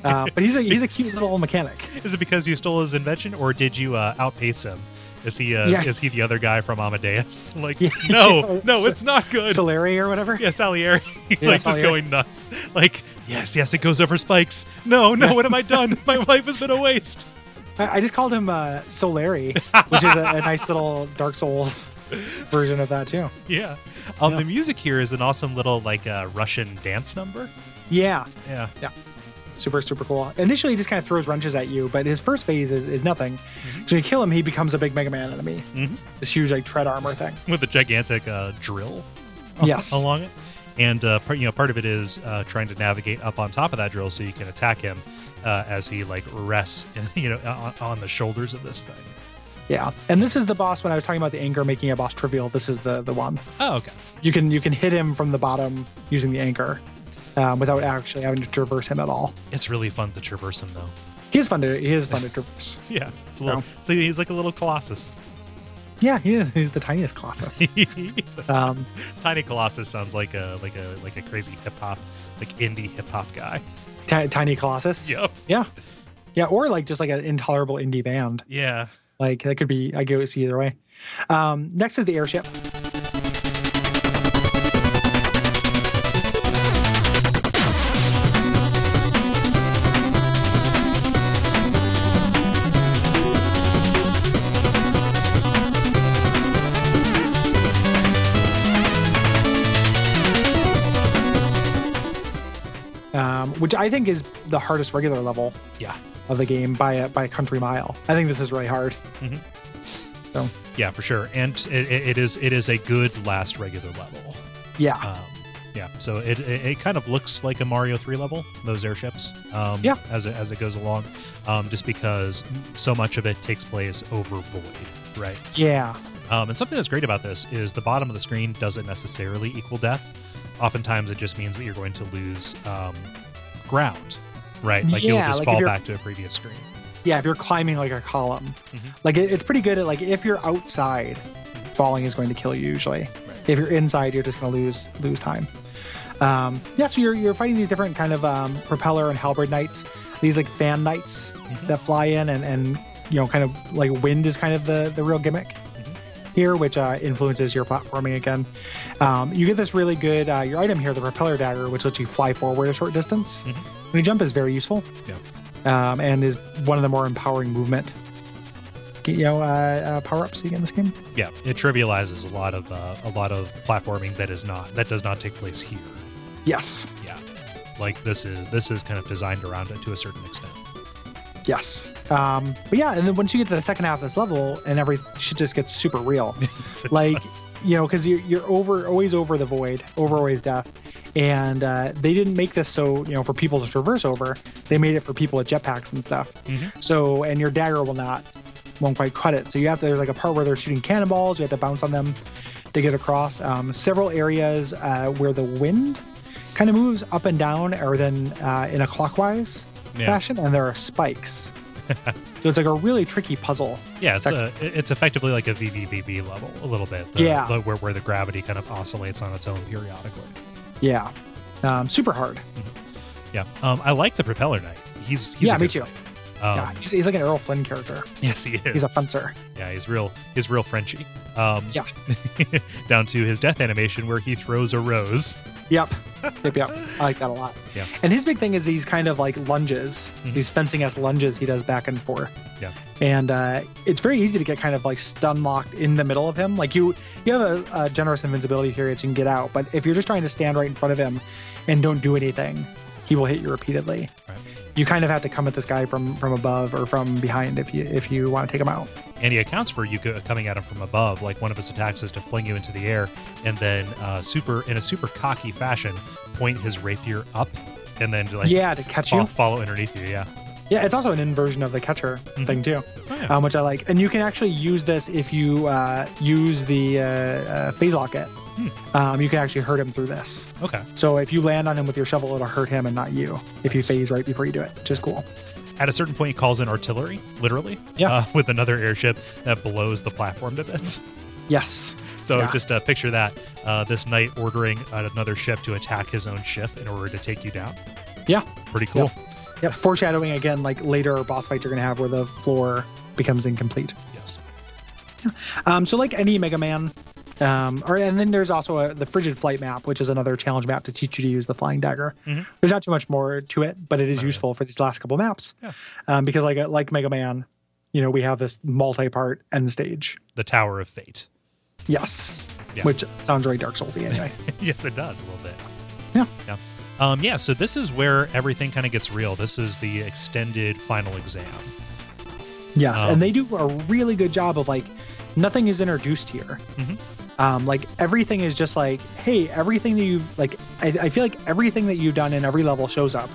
uh, but he's a he's a cute little mechanic. *laughs* is it because you stole his invention, or did you uh, outpace him? Is he uh, Yeah. is he the other guy from Amadeus? *laughs* Like, Yeah. no, *laughs* no, it's not good. Solari or whatever. yeah, Salieri, *laughs* Yeah, like just going nuts. Like, yes, yes, it goes over spikes. No, no, what have I done? My life has been a waste. I, I just called him uh, Solaire, which is a, a nice little Dark Souls version of that too. Yeah. Um, the music here is an awesome little like uh, Russian dance number. Yeah. Yeah, Yeah. Super super cool. Initially, he just kind of throws wrenches at you, but his first phase is, is nothing. Mm-hmm. So you kill him, he becomes a big Mega Man enemy. Mhm. This huge like tread armor thing. With a gigantic uh, drill. *laughs* Yes. Along it, and uh, part, you know, part of it is uh, trying to navigate up on top of that drill so you can attack him uh, as he like rests, in, *laughs* you know, on, on the shoulders of this thing. Yeah, and this is the boss. When I was talking about the anchor making a boss trivial, this is the the one. Oh, okay. You can you can hit him from the bottom using the anchor, um, without actually having to traverse him at all. It's really fun to traverse him though. He is fun to he is fun to traverse. *laughs* Yeah, it's a little. No. So he's like a little colossus. Yeah, he is. He's the tiniest Colossus. *laughs* Um, Tiny Colossus sounds like a like a like a crazy hip hop like indie hip hop guy. ti- tiny Colossus. Yep. Yeah. Yeah, or like just like an intolerable indie band. Yeah. Like that could be. I go see either way. Um, next is the airship. Which I think is the hardest regular level Yeah. of the game by a by a country mile. I think this is really hard. Mhm. So Yeah, for sure. And it, it it is it is a good last regular level. yeah, Um, yeah, so it, it it kind of looks like a Mario three level. Those airships. Um, Yeah. As it as it goes along, um, just because so much of it takes place over void, right? yeah, Um, and something that's great about this is the bottom of the screen doesn't necessarily equal death. Oftentimes, it just means that you're going to lose um, ground, right? Like you'll just like fall back to a previous screen. yeah. If you're climbing like a column, Mhm. like it, it's pretty good at like if you're outside, falling is going to kill you usually. If you're inside, you're just going to lose lose time. Um, yeah, so you're you're fighting these different kind of um, propeller and halberd knights. These like fan knights that fly in and and you know kind of like wind is kind of the the real gimmick. Here, which uh, influences your platforming again. Um, you get this really good uh, your item here, the propeller dagger, which lets you fly forward a short distance. When you jump, is very useful Yeah. um, and is one of the more empowering movement. You know, uh, uh, power ups you get in this game. Yeah, it trivializes a lot of uh, a lot of platforming that is not that does not take place here. Yes, Yeah, like this is this is kind of designed around it to a certain extent. Yes. Um, but yeah, and then once you get to the second half of this level, and every shit just gets super real. *laughs* Yes, like does. you know because you're, you're over always over the void over always death and uh, they didn't make this so you know for people to traverse over they made it for people with jetpacks and stuff Mhm. so and your dagger will not won't quite cut it so you have to, there's like a part where they're shooting cannonballs you have to bounce on them to get across um, several areas uh, where the wind kind of moves up and down or then uh, in a clockwise Yeah. fashion and there are spikes *laughs* so it's like a really tricky puzzle Yeah, it's a, it's effectively like a VVVVVV level a little bit. The- Yeah. the- where where the gravity kind of oscillates on its own periodically. yeah um, super hard Yeah, um, I like the propeller knight. He's, he's Yeah, a me too. fight. Um, yeah, he's, he's like an Errol Flynn character. Yes, he is. He's a fencer. Yeah, he's real. He's real Frenchy. Um, Yeah. *laughs* down to his death animation where he throws a rose. Yep. Yep, yep. I like that a lot. Yeah. And his big thing is these kind of like lunges, Mhm. these fencing s lunges he does back and forth. Yeah. And uh, it's very easy to get kind of like stun locked in the middle of him. Like you, you have a, a generous invincibility period, so you can get out. But if you're just trying to stand right in front of him and don't do anything, he will hit you repeatedly. Right. You kind of have to come at this guy from from above or from behind if you if you want to take him out. And he accounts for you coming at him from above. Like one of his attacks is to fling you into the air, and then uh, super in a super cocky fashion, point his rapier up, and then like yeah, to catch fo- you. follow underneath you. Yeah. Yeah, it's also an inversion of the catcher thing too, Oh, yeah. um, which I like. And you can actually use this if you uh, use the uh, uh, phase locket. Um, you can actually hurt him through this. okay. So if you land on him with your shovel, it'll hurt him and not you. If you phase right before you do it, which is cool. At a certain point, he calls in artillery, literally. Yeah. Uh, with another airship that blows the platform to bits. Yes. So Yeah. just uh, picture that uh, this knight ordering another ship to attack his own ship in order to take you down. Yeah. Pretty cool. Yep. Foreshadowing again, like later boss fights you're gonna have where the floor becomes incomplete. Yes. Um, so like any Mega Man, um, or and then there's also a, the Frigid Flight map, which is another challenge map to teach you to use the flying dagger. Mhm. There's not too much more to it, but it is useful for these last couple maps. Yeah. Um, because like like Mega Man, you know, we have this multi-part end stage. The Tower of Fate. Yes. Yeah. Which sounds very Dark Soulsy anyway. *laughs* yes, it does a little bit. Yeah. Yeah. Um, yeah. So this is where everything kind of gets real. This is the extended final exam. yes, Um, and they do a really good job of like nothing is introduced here. Mhm. Um, like everything is just like, hey, everything that you've like. I, I feel like everything that you've done in every level shows up.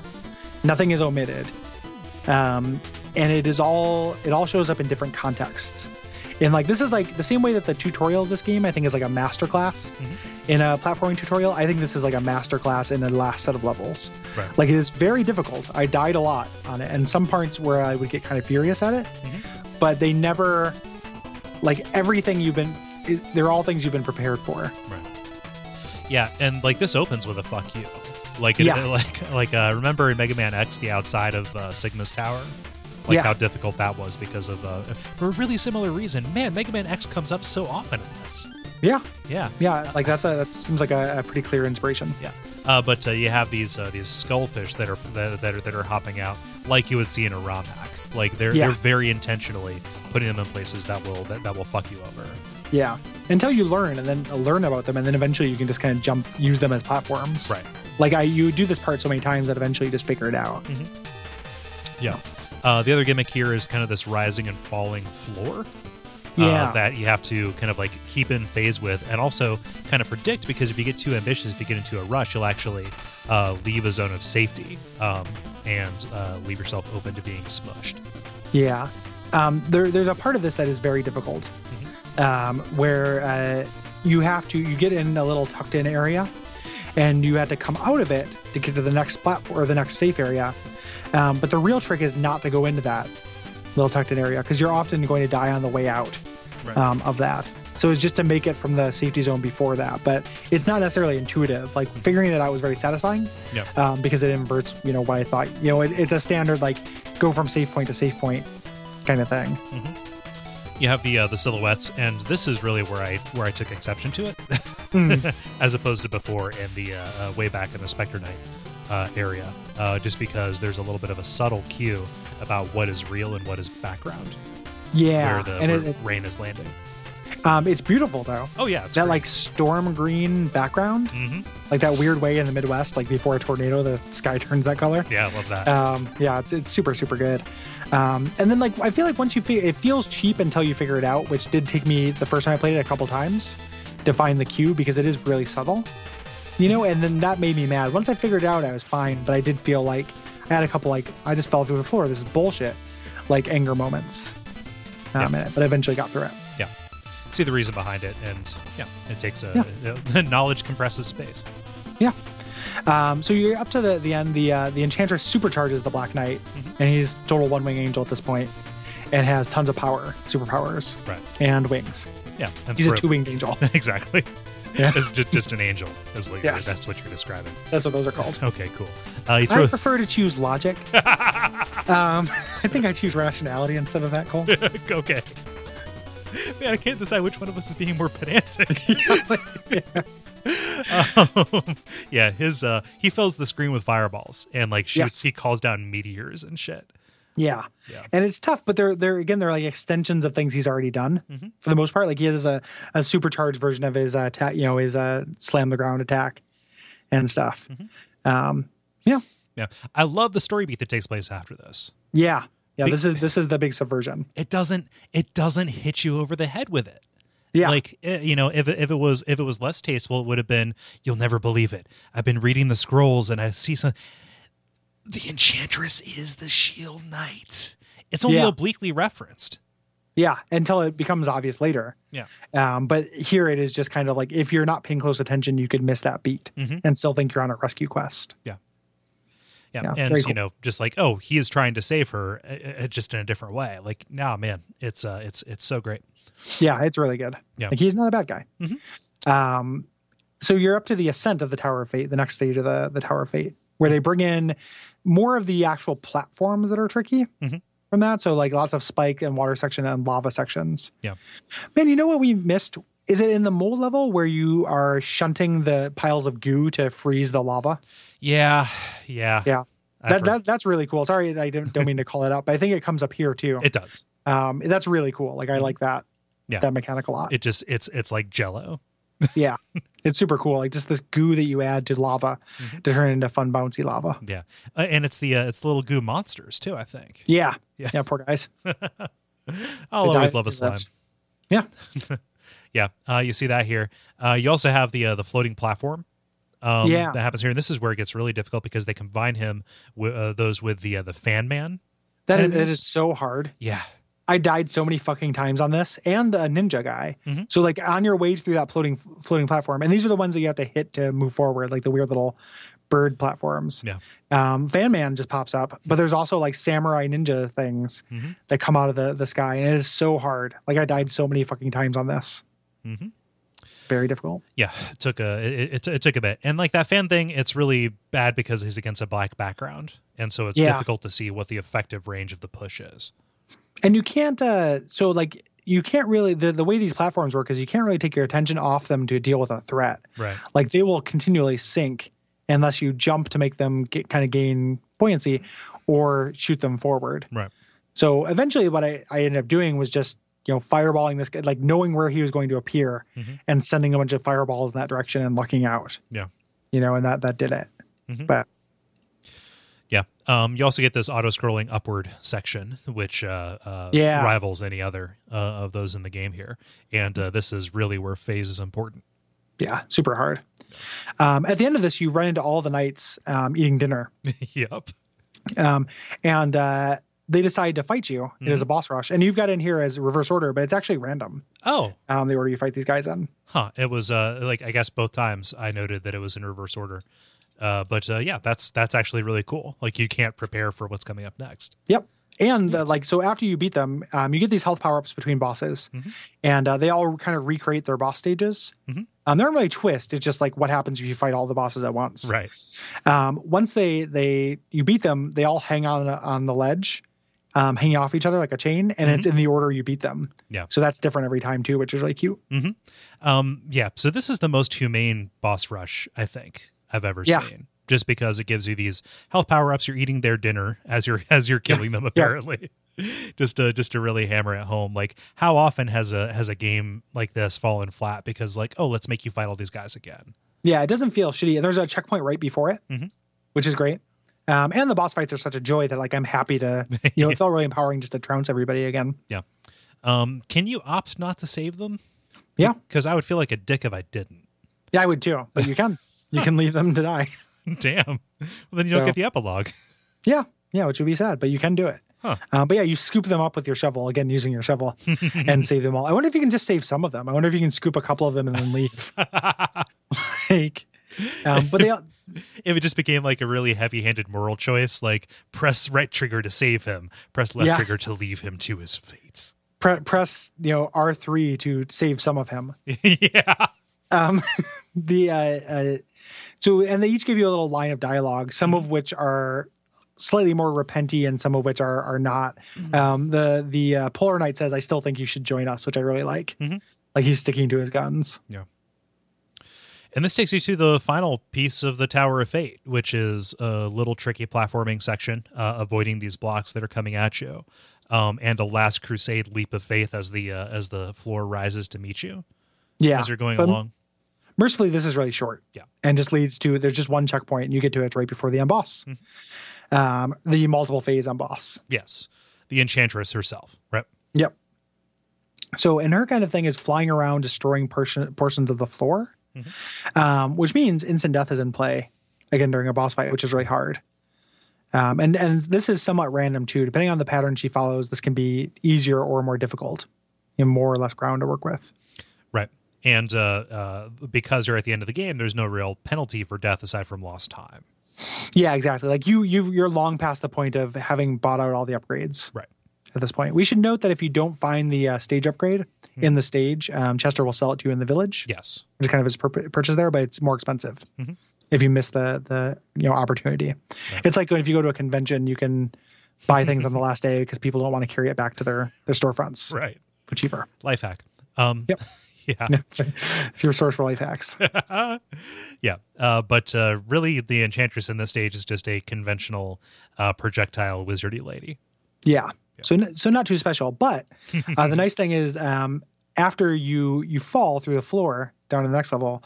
Nothing is omitted, um, and it is all it all shows up in different contexts. And like this is like the same way that the tutorial of this game I think is like a master class in a platforming tutorial. I think this is like a master class in the last set of levels. Right. Like it is very difficult. I died a lot on it, and some parts where I would get kind of furious at it, but they never like everything you've been. It, they're all things you've been prepared for. Right. Yeah, and like this opens with a fuck you. Like it, Yeah. *laughs* like like uh, remember in Mega Man X the outside of uh, Sigma's tower? Like Yeah. how difficult that was because of uh, for a really similar reason. Man, Mega Man X comes up so often in this. Yeah, Yeah. yeah. Like that's a that seems like a, a pretty clear inspiration. Yeah, uh, but uh, you have these uh, these skullfish that are that, that are that are hopping out like you would see in a ROM hack. Like they're Yeah. they're very intentionally putting them in places that will that, that will fuck you over. Yeah, until you learn and then learn about them, and then eventually you can just kind of jump, use them as platforms. Right. Like I, you do this part so many times that eventually you just figure it out. Yeah. Uh, the other gimmick here is kind of this rising and falling floor. uh, Yeah. that you have to kind of like keep in phase with and also kind of predict because if you get too ambitious, if you get into a rush, you'll actually uh, leave a zone of safety um, and uh, leave yourself open to being smushed. Yeah. Um, there, there's a part of this that is very difficult, um, where uh, you have to you get in a little tucked in area, and you have to come out of it to get to the next platform or the next safe area. Um, but the real trick is not to go into that little tucked in area because you're often going to die on the way out Right. um, of that. So it's just to make it from the safety zone before that, but it's not necessarily intuitive. Like figuring that out was very satisfying Yeah. um, because it inverts, you know, what I thought. You know, it, it's a standard like go from safe point to safe point kind of thing. You have the uh, the silhouettes, and this is really where I where I took exception to it, *laughs* as opposed to before in the uh, uh, way back in the Spectre Knight uh, area, uh, just because there's a little bit of a subtle cue about what is real and what is background, Yeah, where the and where it, rain is landing. um, it's beautiful though. Oh yeah, it's that like storm green background, hmm like that weird way in the Midwest, like before a tornado, the sky *laughs* turns that color. yeah, I love that. Um, yeah, it's it's super super good. Um, and then like I feel like once you figure, it feels cheap until you figure it out, which did take me the first time I played it a couple times to find the cue because it is really subtle, you know. And then that made me mad. Once I figured it out, I was fine, but I did feel like I had a couple like I just fell through the floor. This is bullshit, like anger moments. Um, it, but I eventually got through it. yeah, see the reason behind it, and yeah, it takes a *laughs* knowledge compresses space. Yeah. Um, so you're up to the, the end. The uh, the enchantress supercharges the Black Knight, and he's total one wing angel at this point, and has tons of power, superpowers, Right. and wings. Yeah, and He's a two winged angel. *laughs* exactly. Yeah. It's just, just an angel, is what Yes. that's what you're describing. That's what those are called. Okay, cool. Uh, you I prefer to choose logic. *laughs* um, *laughs* I think I choose rationality instead of that, Kole. okay. Man, I can't decide which one of us is being more pedantic. *laughs* um, yeah, his uh, he fills the screen with fireballs and like shoots. He calls down meteors and shit. Yeah. Yeah. And it's tough, but they're they're again they're like extensions of things he's already done Mhm. for the most part. Like he has a, a supercharged version of his uh, attack, you know, his uh, slam the ground attack and stuff. Mm-hmm. Um, yeah, Yeah, I love the story beat that takes place after this. yeah, yeah. Be- This is this is the big subversion. It doesn't it doesn't hit you over the head with it. Yeah, Like eh, you know, if it, if it was if it was less tasteful, it would have been. You'll never believe it. I've been reading the scrolls and I see some. The enchantress is the shield knight. It's only Yeah. obliquely referenced. yeah. Until it becomes obvious later. Yeah. Um, but here it is just kind of like if you're not paying close attention, you could miss that beat Mhm. and still think you're on a rescue quest. Yeah, Yeah, and very you cool. know, just like oh, he is trying to save her, uh, uh, just in a different way. Like, nah, man, it's uh, it's it's so great. Yeah, it's really good. Yeah. Like he's not a bad guy. Mhm. Um, so you're up to the ascent of the Tower of Fate, the next stage of the the Tower of Fate, where they bring in more of the actual platforms that are tricky Mhm. from that. So like lots of spike and water section and lava sections. Yeah. Man, you know what we missed? Is it in the mole level where you are shunting the piles of goo to freeze the lava? Yeah, yeah, Yeah. That, that that's really cool. Sorry, I don't, don't mean to call it out, but I think it comes up here too. it does. Um, that's really cool. Like I like that. Yeah. That mechanic a lot. It just it's it's like Jello. *laughs* Yeah, it's super cool. Like just this goo that you add to lava Mhm. to turn into fun bouncy lava. Yeah, uh, and it's the uh, it's the little goo monsters too. I think. Yeah, Yeah. yeah, poor guys. *laughs* I'll always love a slime. Yeah, *laughs* Yeah, uh, you see that here. Uh, you also have the uh, the floating platform. Um, Yeah. that happens here, and this is where it gets really difficult because they combine him with uh, those with the uh, the fan man. that is, Enemies? is so hard. Yeah, I died so many fucking times on this, and a ninja guy. Mhm. So like on your way through that floating floating platform, and these are the ones that you have to hit to move forward, like the weird little bird platforms. Yeah. Um, Fan Man just pops up, but there's also like samurai ninja things Mhm. that come out of the the sky, and it is so hard. Like I died so many fucking times on this. Mhm. Very difficult. yeah. It took a it, it, it took a bit, and like that fan thing, it's really bad because he's against a black background, and so it's Yeah. difficult to see what the effective range of the push is. And you can't uh so like you can't really the, the way these platforms work is you can't really take your attention off them to deal with a threat Right. like they will continually sink unless you jump to make them get, kind of gain buoyancy or shoot them forward Right. so eventually what I, I ended up doing was just you know fireballing this guy like knowing where he was going to appear Mhm. and sending a bunch of fireballs in that direction and lucking out Yeah. you know and that that did it Mhm. but. Um, you also get this auto scrolling upward section, which uh, uh, Yeah. rivals any other uh, of those in the game here. And uh, this is really where phase is important. yeah super hard um, at the end of this you run into all the knights um, eating dinner *laughs* yep. um, and uh, they decide to fight you. It is a boss rush, and you've got in here as reverse order, but it's actually random. Oh, Um, the order you fight these guys in. huh. It was uh, like I guess both times I noted that it was in reverse order. Uh, but uh, yeah, that's that's actually really cool. Like you can't prepare for what's coming up next. Yep. And uh, like so, after you beat them, um, you get these health power ups between bosses, Mhm. and uh, they all kind of recreate their boss stages. Mhm. Um, they're really twist. It's just like what happens if you fight all the bosses at once. Right. Um, once they they you beat them, they all hang on on the ledge, um, hanging off each other like a chain, and it's in the order you beat them. Mm-hmm. Yeah. So that's different every time too, which is really cute. Um, yeah, so this is the most humane boss rush I think I've ever Yeah. seen. Just because it gives you these health power ups, you're eating their dinner as you're *laughs* as you're killing them. Apparently, *laughs* just to just to really hammer it home. Like, how often has a has a game like this fallen flat because like, oh, let's make you fight all these guys again? Yeah, it doesn't feel shitty. There's a checkpoint right before it, Mhm. which is great. Um, and the boss fights are such a joy that like I'm happy to, *laughs* you know, it felt really empowering just to trounce everybody again. Yeah. Um, can you opt not to save them? Yeah, Because I would feel like a dick if I didn't. yeah, I would too. But you can, you can leave them to die. *laughs* Damn. Well, then you So- don't get the epilogue. Yeah, yeah, which would be sad, but you can do it. Huh. Uh, but yeah, you scoop them up with your shovel again, using your shovel, *laughs* and save them all. I wonder if you can just save some of them. I wonder if you can scoop a couple of them and then leave. *laughs* like, um, but they all- if it just became like a really heavy-handed moral choice, like press right trigger to save him, press left Yeah. trigger to leave him to his fate. pre- press you know R three to save some of him. yeah. Um, the uh, uh, so and they each give you a little line of dialogue, some of which are slightly more repenty and some of which are are not. Um, the the uh, Polar Knight says, "I still think you should join us," which I really like. Mhm. Like he's sticking to his guns. Yeah. And this takes you to the final piece of the Tower of Fate, which is a little tricky platforming section, uh, avoiding these blocks that are coming at you, um, and a last crusade leap of faith as the uh, as the floor rises to meet you Yeah, as you're going but along. Mercifully, this is really short. Yeah. and just leads to there's just one checkpoint, and you get to it right before the end boss. Mm-hmm. Um, the multiple phase end boss. Yes, the Enchantress herself, right? Yep. So, and her kind of thing is flying around, destroying portion, portions of the floor, um, which means instant death is in play again during a boss fight, which is really hard. Um, and and this is somewhat random too, depending on the pattern she follows. This can be easier or more difficult, you know, more or less ground to work with. Right. And uh, uh, because you're at the end of the game, there's no real penalty for death aside from lost time. Yeah, exactly. Like you, you, you're long past the point of having bought out all the upgrades. Right. At this point, we should note that if you don't find the uh, stage upgrade in the stage, um, Chester will sell it to you in the village. Yes. which kind of his pur- purchase there, but it's more expensive Mhm. if you miss the the you know opportunity. It's like if you go to a convention, you can buy things on the *laughs* last day because people don't want to carry it back to their their storefronts Right. for cheaper. Life hack. Um, Yep. *laughs* Yeah. *laughs* it's your source for life hacks. *laughs* yeah. Uh, but uh, really, the Enchantress in this stage is just a conventional uh, projectile wizardy lady. Yeah. So n- so not too special, but uh, the nice thing is um, after you you fall through the floor down to the next level,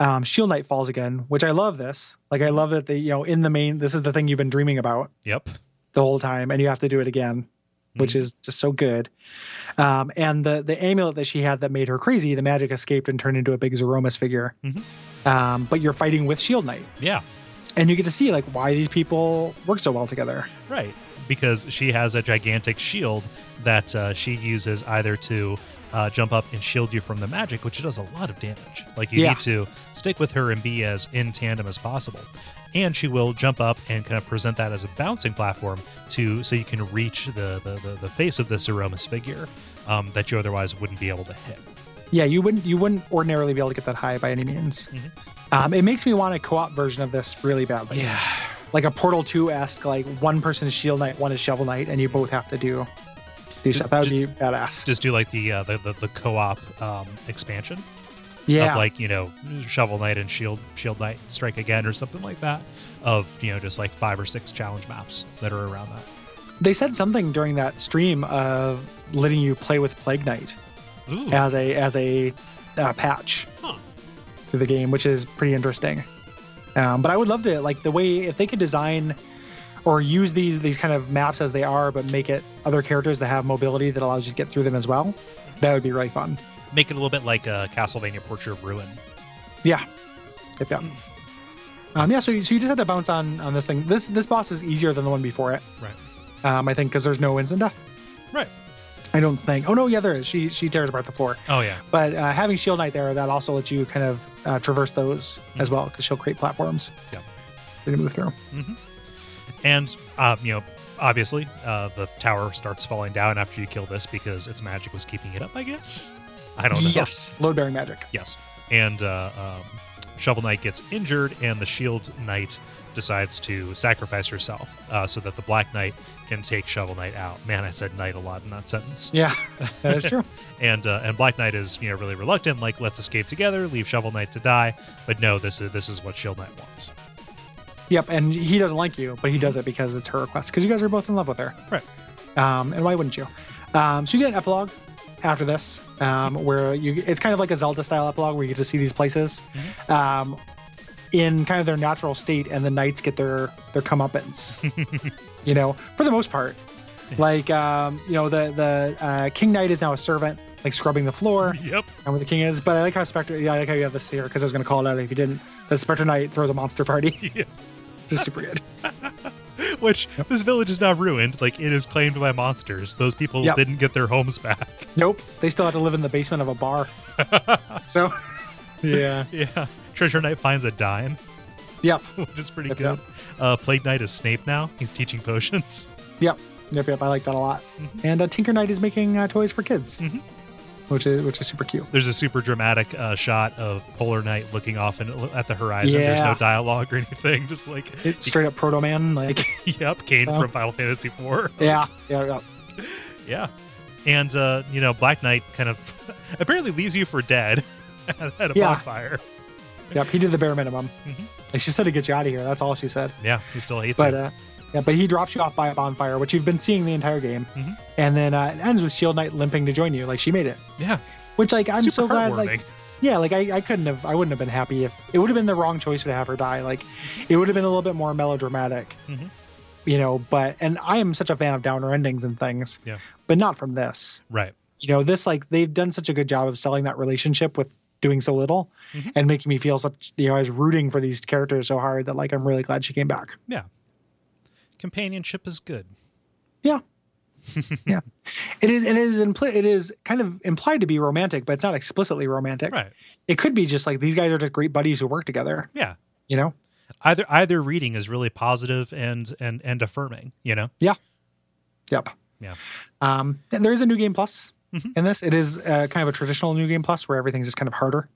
um, Shield Knight falls again, which I love. This like I love that they you know in the main this is the thing you've been dreaming about. Yep. the whole time and you have to do it again which is just so good. Um, and the the amulet that she had that made her crazy the magic escaped and turned into a big Zeromus figure. Um, but you're fighting with shield knight. Yeah. and you get to see like why these people work so well together. Right. Because she has a gigantic shield that uh, she uses either to uh, jump up and shield you from the magic, which does a lot of damage. Like you Yeah. need to stick with her and be as in tandem as possible. And she will jump up and kind of present that as a bouncing platform to so you can reach the the, the, the face of this Zeromus figure um, that you otherwise wouldn't be able to hit. yeah you wouldn't you wouldn't ordinarily be able to get that high by any means um, it makes me want a co-op version of this really badly Yeah. like a portal 2-esque like one person is shield knight one is shovel knight and you both have to do do that would be badass Just do like the uh, the, the the co-op um, expansion. yeah of like you know shovel knight and shield shield knight strike again or something like that of you know just like five or six challenge maps that are around that They said something during that stream of letting you play with Plague Knight Ooh. as a as a uh, patch Huh. through the game, which is pretty interesting. Um, but I would love to like the way if they could design or use these these kind of maps as they are, but make it other characters that have mobility that allows you to get through them as well. That would be really fun. make it a little bit like a castlevania portrait of ruin Yeah. Yep, yep. Um, yeah, so you, so you just had to bounce on on this thing. This this boss is easier than the one before it. right Um, I think because there's no instant death. right I don't think. Oh no, yeah, there is. She she tears apart the floor. oh yeah But uh, having Shield Knight there, that also lets you kind of uh, traverse those as well because she'll create platforms Yeah. you to move through. And uh, you know obviously uh, the tower starts falling down after you kill this because its magic was keeping it up i guess i don't know Yes, load bearing magic. Yes. And uh, um, Shovel Knight gets injured, and the Shield Knight decides to sacrifice herself uh, so that the Black Knight can take Shovel Knight out. Man, I said knight a lot in that sentence. Yeah, that is true. *laughs* and uh, and Black Knight is you know really reluctant, like let's escape together, leave Shovel Knight to die. But no, this is this is what Shield Knight wants. Yep, and he doesn't like you, but he does it because it's her request. Because you guys are both in love with her. Right. Um, and why wouldn't you? Um, so you get an epilogue after this, um, where you it's kind of like a Zelda style epilogue where you get to see these places um, in kind of their natural state, and the knights get their their comeuppance. *laughs* you know, for the most part, like um, you know the the uh, King Knight is now a servant, like scrubbing the floor. *laughs* Yep. And where the king is, but I like how Spectre. Yeah, I like how you have this here because I was going to call it out if you didn't. The Spectre Knight throws a monster party, *laughs* Yeah. Which is super good. *laughs* Which this village is now ruined. Like it is claimed by monsters. Those people Yep. didn't get their homes back. *laughs* Nope, they still have to live in the basement of a bar. *laughs* so, yeah, yeah. Treasure Knight finds a dime, yep, which is pretty Yep, good. Uh, Plague Knight is Snape now. He's teaching potions. yep, yep, yep. I like that a lot. Mm-hmm. And uh, Tinker Knight is making uh, toys for kids, which is which is super cute. There's a super dramatic uh, shot of Polar Knight looking off in, at the horizon. There's no dialogue or anything. *laughs* Just like, It's straight up Proto Man, like *laughs* yep, Kain So- from Final Fantasy IV. *laughs* yeah, yeah, yeah. Yeah. And, uh, you know, Black Knight kind of apparently leaves you for dead at a Yeah. bonfire. Yep, he did the bare minimum. Mhm. Like she said to get you out of here. That's all she said. Yeah, he still hates But you. uh, yeah, but he drops you off by a bonfire, which you've been seeing the entire game, Mhm. and then uh, it ends with Shield Knight limping to join you. Like she made it, yeah. which like I'm Super so glad. Like yeah, like I, I couldn't have, I wouldn't have been happy if it would have been the wrong choice to have her die. Like it would have been a little bit more melodramatic, Mhm. you know. But and I am such a fan of downer endings and things, Yeah. but not from this. Right. You know, this like they've done such a good job of selling that relationship with doing so little Mhm. and making me feel such you know I was rooting for these characters so hard that like I'm really glad she came back. Yeah. Companionship is good. Yeah. *laughs* yeah. It is it is impli- it is kind of implied to be romantic, but it's not explicitly romantic. Right. It could be just like these guys are just great buddies who work together, Yeah. you know? Either either reading is really positive and and and affirming, you know? Yeah. Yep. Yeah. Um and there is a new game plus Mhm. in this. It is uh, kind of a traditional new game plus where everything's just kind of harder.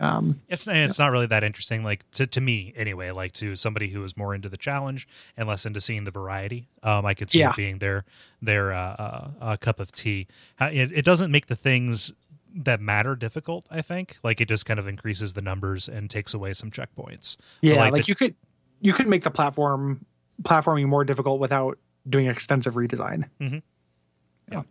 Yeah. Um It's it's not really that interesting, like to, to me anyway. Like to somebody who is more into the challenge and less into seeing the variety, um, I could see Yeah. it being their their uh, uh, uh, cup of tea. It, it doesn't make the things that matter difficult. I think like it just kind of increases the numbers and takes away some checkpoints. Yeah, like, the- you could you could make the platform platforming more difficult without doing extensive redesign. Yeah.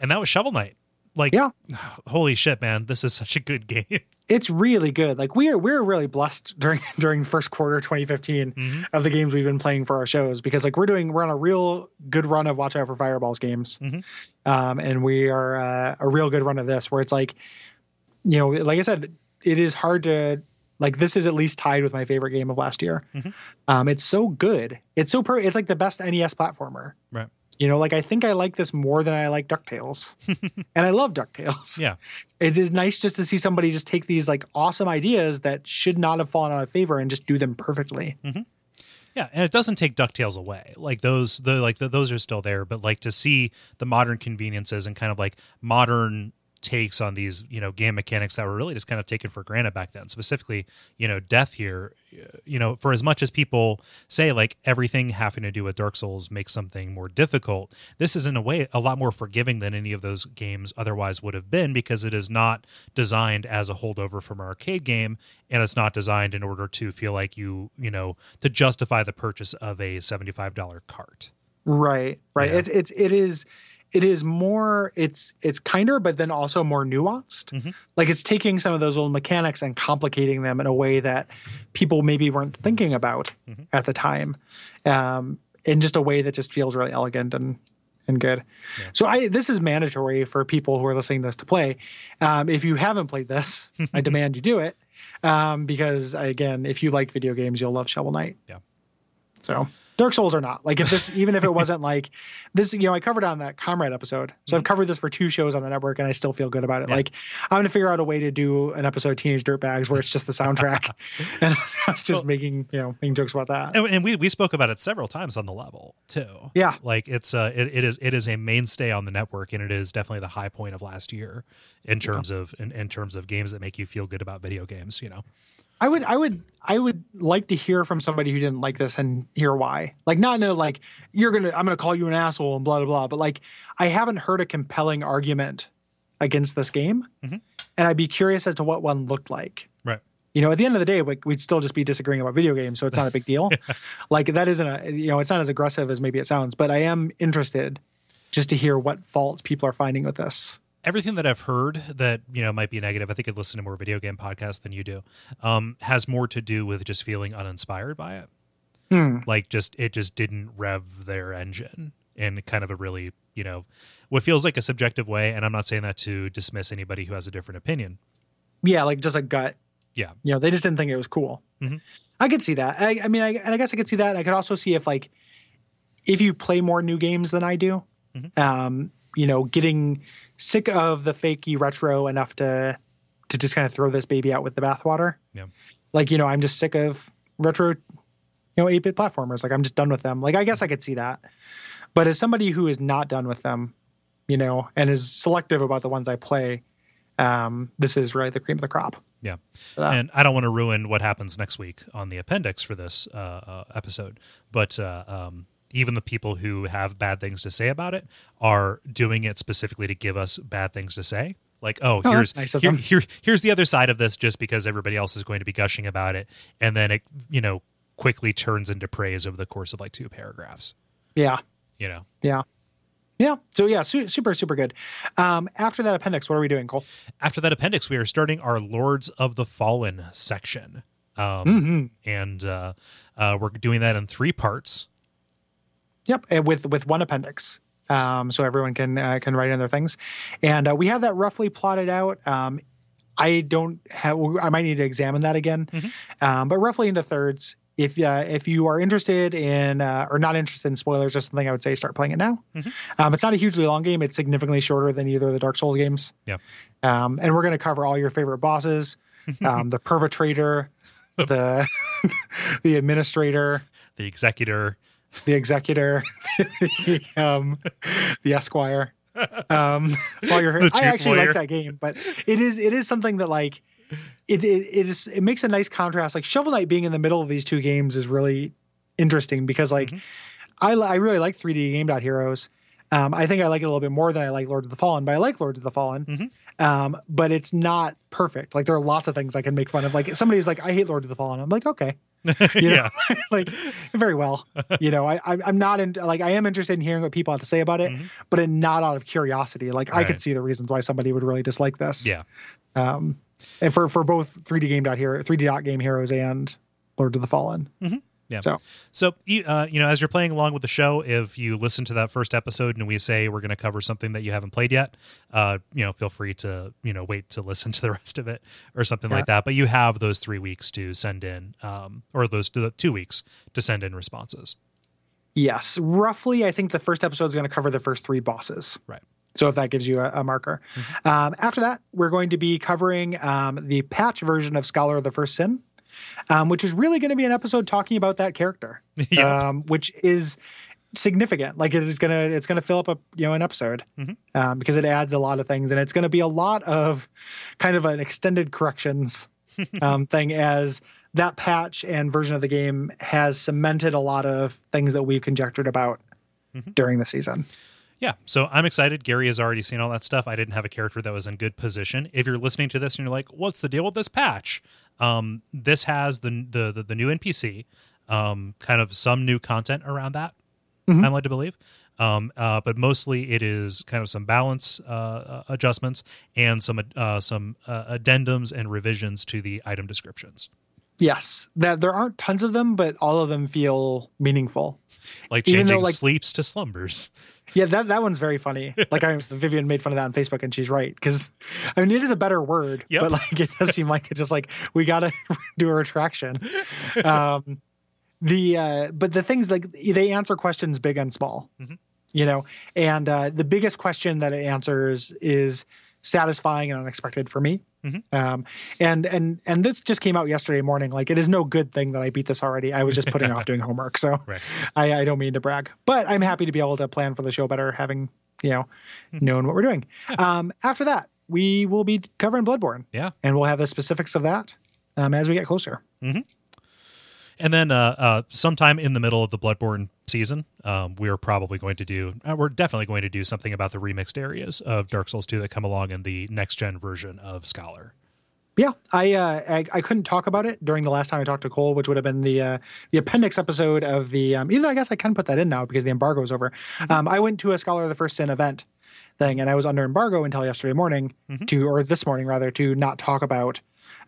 And that was Shovel Knight. Like, Yeah. *sighs* holy shit, man, this is such a good *laughs* game. It's really good. Like we are we're really blessed during *laughs* during first quarter 2015 Mhm. of the games we've been playing for our shows because like we're doing we're on a real good run of Watch Out for Fireballs games, Mhm. um, and we are uh, a real good run of this where it's like, you know, like I said, it is hard to like this is at least tied with my favorite game of last year. Mhm. Um, it's so good. It's so per. It's like the best NES platformer. Right. You know, like I think I like this more than I like Ducktales, *laughs* and I love Ducktales Yeah. it is nice just to see somebody just take these like awesome ideas that should not have fallen out of favor and just do them perfectly. Mm-hmm. Yeah, and it doesn't take Ducktales away. Like those, the like the, those are still there, but like to see the modern conveniences and kind of like modern takes on these, you know, game mechanics that were really just kind of taken for granted back then. Specifically, you know, death here. You know, for as much as people say like everything having to do with Dark Souls makes something more difficult, this is in a way a lot more forgiving than any of those games otherwise would have been because it is not designed as a holdover from an arcade game and it's not designed in order to feel like you you know to justify the purchase of a $75 cart Right. Right. Yeah. It's it's it is it is more it's it's kinder but then also more nuanced. Mhm. Like it's taking some of those old mechanics and complicating them in a way that people maybe weren't thinking about Mhm. at the time. Um in just a way that just feels really elegant and and good. Yeah. So I this is mandatory for people who are listening to this to play. Um, if you haven't played this, I *laughs* demand you do it. Um, because again, if you like video games, you'll love Shovel Knight. Yeah. So Dark Souls or not, like if this, even if it *laughs* wasn't like this, you know, I covered it on that Comrade episode. So I've covered this for two shows on the network, and I still feel good about it. Mm-hmm. Yeah. Like I'm gonna figure out a way to do an episode of Teenage Dirtbags where it's just the soundtrack, *laughs* *laughs* and it's just Well- making you know making jokes about that. and, and we, we spoke about it several times on the level too Yeah. like it's uh it, it is it is a mainstay on the network and it is definitely the high point of last year in terms of in, in terms of games that make you feel good about video games you know I would, I would, I would like to hear from somebody who didn't like this and hear why. Like, not in a like you're gonna, I'm gonna call you an asshole and blah blah blah. But like, I haven't heard a compelling argument against this game, mm-hmm. and I'd be curious as to what one looked like. Right. You know, at the end of the day, we'd still just be disagreeing about video games, so it's not a big deal. *laughs* yeah. Like that isn't a, you know, it's not as aggressive as maybe it sounds. But I am interested just to hear what faults people are finding with this everything that I've heard that you know might be negative, I think I've listened to more video game podcasts than you do, um, has more to do with just feeling uninspired by it. Hmm. Like just it just didn't rev their engine in kind of a really you know what feels like a subjective way. And I'm not saying that to dismiss anybody who has a different opinion. Yeah, like just a gut. Yeah, you know, they just didn't think it was cool. Mm-hmm. I could see that. I, I mean, I, and I guess I could see that. I could also see if like if you play more new games than I do, mm-hmm. um, you know, getting sick of the fakey retro enough to to just kind of throw this baby out with the bathwater. Yeah. Like, you know, I'm just sick of retro, you know, 8-bit platformers. Like I'm just done with them. Like I guess I could see that. But as somebody who is not done with them, you know, and is selective about the ones I play, um, this is really the cream of the crop. Yeah. Uh, and I don't want to ruin what happens next week on the appendix for this uh, uh, episode, but uh, um, even the people who have bad things to say about it are doing it specifically to give us bad things to say. Like oh, oh here's nice here, here, here's the other side of this just because everybody else is going to be gushing about it. And then it you know quickly turns into praise over the course of like two paragraphs. Yeah. You know? Yeah. Yeah. So yeah su- super super good. Um after that appendix what are we doing Kole? After that appendix we are starting our lords of the fallen section. Um mm-hmm. and uh, uh we're doing that in three parts Yep, with with one appendix, um, so everyone can uh, can write in their things, and uh, we have that roughly plotted out. Um, I don't have. I might need to examine that again, mm-hmm. um, but roughly into thirds. If uh, if you are interested in uh, or not interested in spoilers or something, I would say start playing it now. Mm-hmm. Um, it's not a hugely long game. It's significantly shorter than either of the Dark Souls games. Yeah, um, and we're going to cover all your favorite bosses, *laughs* um, the perpetrator, the *laughs* the administrator, the executor, the executor, *laughs* the, um, the esquire. Um, *laughs* while you're, I actually lawyer. like that game, but it is it is something that like it, it it is it makes a nice contrast. Like Shovel Knight being in the middle of these two games is really interesting because like mm-hmm. I I really like 3D Game Dot Heroes. Um, I think I like it a little bit more than I like Lords of the Fallen, but I like Lords of the Fallen. Mm-hmm. Um, but it's not perfect. Like there are lots of things I can make fun of. Like somebody's like, I hate Lords of the Fallen. I'm like, okay, *laughs* yeah, *laughs* like very well. You know, I I'm not in like I am interested in hearing what people have to say about it, mm-hmm. but not out of curiosity. Like right. I could see the reasons why somebody would really dislike this. Yeah. Um, and for for both 3D game dot hero, 3D dot game heroes and Lords of the Fallen. Mm-hmm. Yeah. So, so uh, you know, as you're playing along with the show, if you listen to that first episode and we say we're going to cover something that you haven't played yet, uh, you know, feel free to you know wait to *laughs* listen to the rest of it or something yeah. like that. But you have those three weeks to send in, um, or those two weeks to send in responses. Yes, roughly. I think the first episode is going to cover the first three bosses. Right. So if that gives you a, a marker. Mm-hmm. Um, after that, we're going to be covering um, the patch version of Scholar of the First Sin um, which is really going to be an episode talking about that character, *laughs* um, which is significant. Like it is gonna it's gonna fill up a you know an episode mm-hmm. um, because it adds a lot of things, and it's going to be a lot of kind of an extended corrections *laughs* um, thing as that patch and version of the game has cemented a lot of things that we've conjectured about mm-hmm. during the season. Yeah, so I'm excited. Gary has already seen all that stuff. I didn't have a character that was in good position. If you're listening to this and you're like, "What's the deal with this patch?" Um, this has the, the the, the new NPC, um, kind of some new content around that. Mm-hmm. I'm led to believe, um, uh, but mostly it is kind of some balance uh, uh adjustments and some uh, some uh, addendums and revisions to the item descriptions. Yes, that there aren't tons of them, but all of them feel meaningful. Like changing though, like, sleeps to slumbers. Yeah, that that one's very funny. *laughs* Like I Vivian made fun of that on Facebook, and she's right because I mean it is a better word, yep. but like it does seem like it's just like we got to *laughs* do a retraction. Um, the uh, but the things like they answer questions big and small, mm-hmm. you know, and uh, the biggest question that it answers is satisfying and unexpected for me. Mm-hmm. Um, and and and this just came out yesterday morning. Like it is no good thing that I beat this already. I was just putting off *laughs* doing homework, so right. I, I don't mean to brag, but I'm happy to be able to plan for the show better, having you know mm-hmm. known what we're doing. Um, after that, we will be covering Bloodborne. Yeah, and we'll have the specifics of that um, as we get closer. And then uh, uh, sometime in the middle of the Bloodborne season, um, we're probably going to do, uh, we're definitely going to do something about the remixed areas of Dark Souls 2 that come along in the next gen version of Scholar. Yeah, I, uh, I I couldn't talk about it during the last time I talked to Kole, which would have been the uh, the appendix episode of the. Um, even though I guess I can put that in now because the embargo is over. Um, I went to a Scholar of the First Sin event thing, and I was under embargo until yesterday morning to, or this morning rather, to not talk about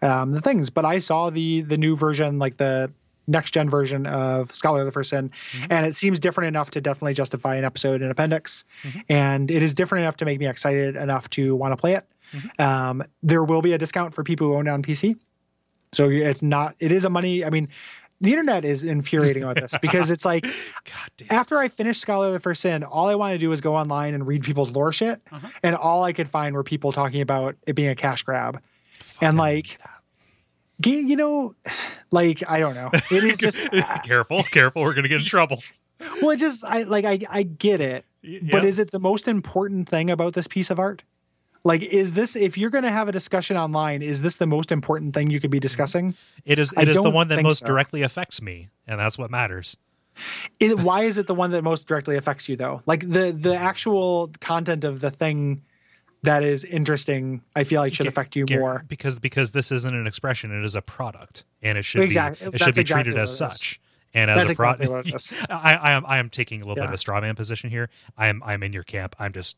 um, the things. But I saw the the new version, like the next gen version of Scholar of the First Sin, and it seems different enough to definitely justify an episode and appendix, and it is different enough to make me excited enough to want to play it. Um, there will be a discount for people who own it on PC, so it's not. It is a money. I mean. The internet is infuriating about this because it's like *laughs* after I finished Scholar of the First Sin, all I wanted to do was go online and read people's lore shit, and all I could find were people talking about it being a cash grab, and like, you know, like I don't know, it is *laughs* just careful, careful. We're going to get in trouble. well, it just I like I I get it, but is it the most important thing about this piece of art? Like, is this if you're going to have a discussion online, is this the most important thing you could be mm-hmm. discussing? It is, it is the one that most so. directly affects me, and that's what matters. Why is it the one that most directly affects you though? Like the the mm-hmm. actual content of the thing that is interesting, I feel like should affect you Gar- more. because because this isn't an expression; it is a product, and it should Exactly. be it That's should be exactly treated as such. And as That's a product, is. *laughs* I, I am I am taking a little bit of a straw man position here. I am I am in your camp. I'm just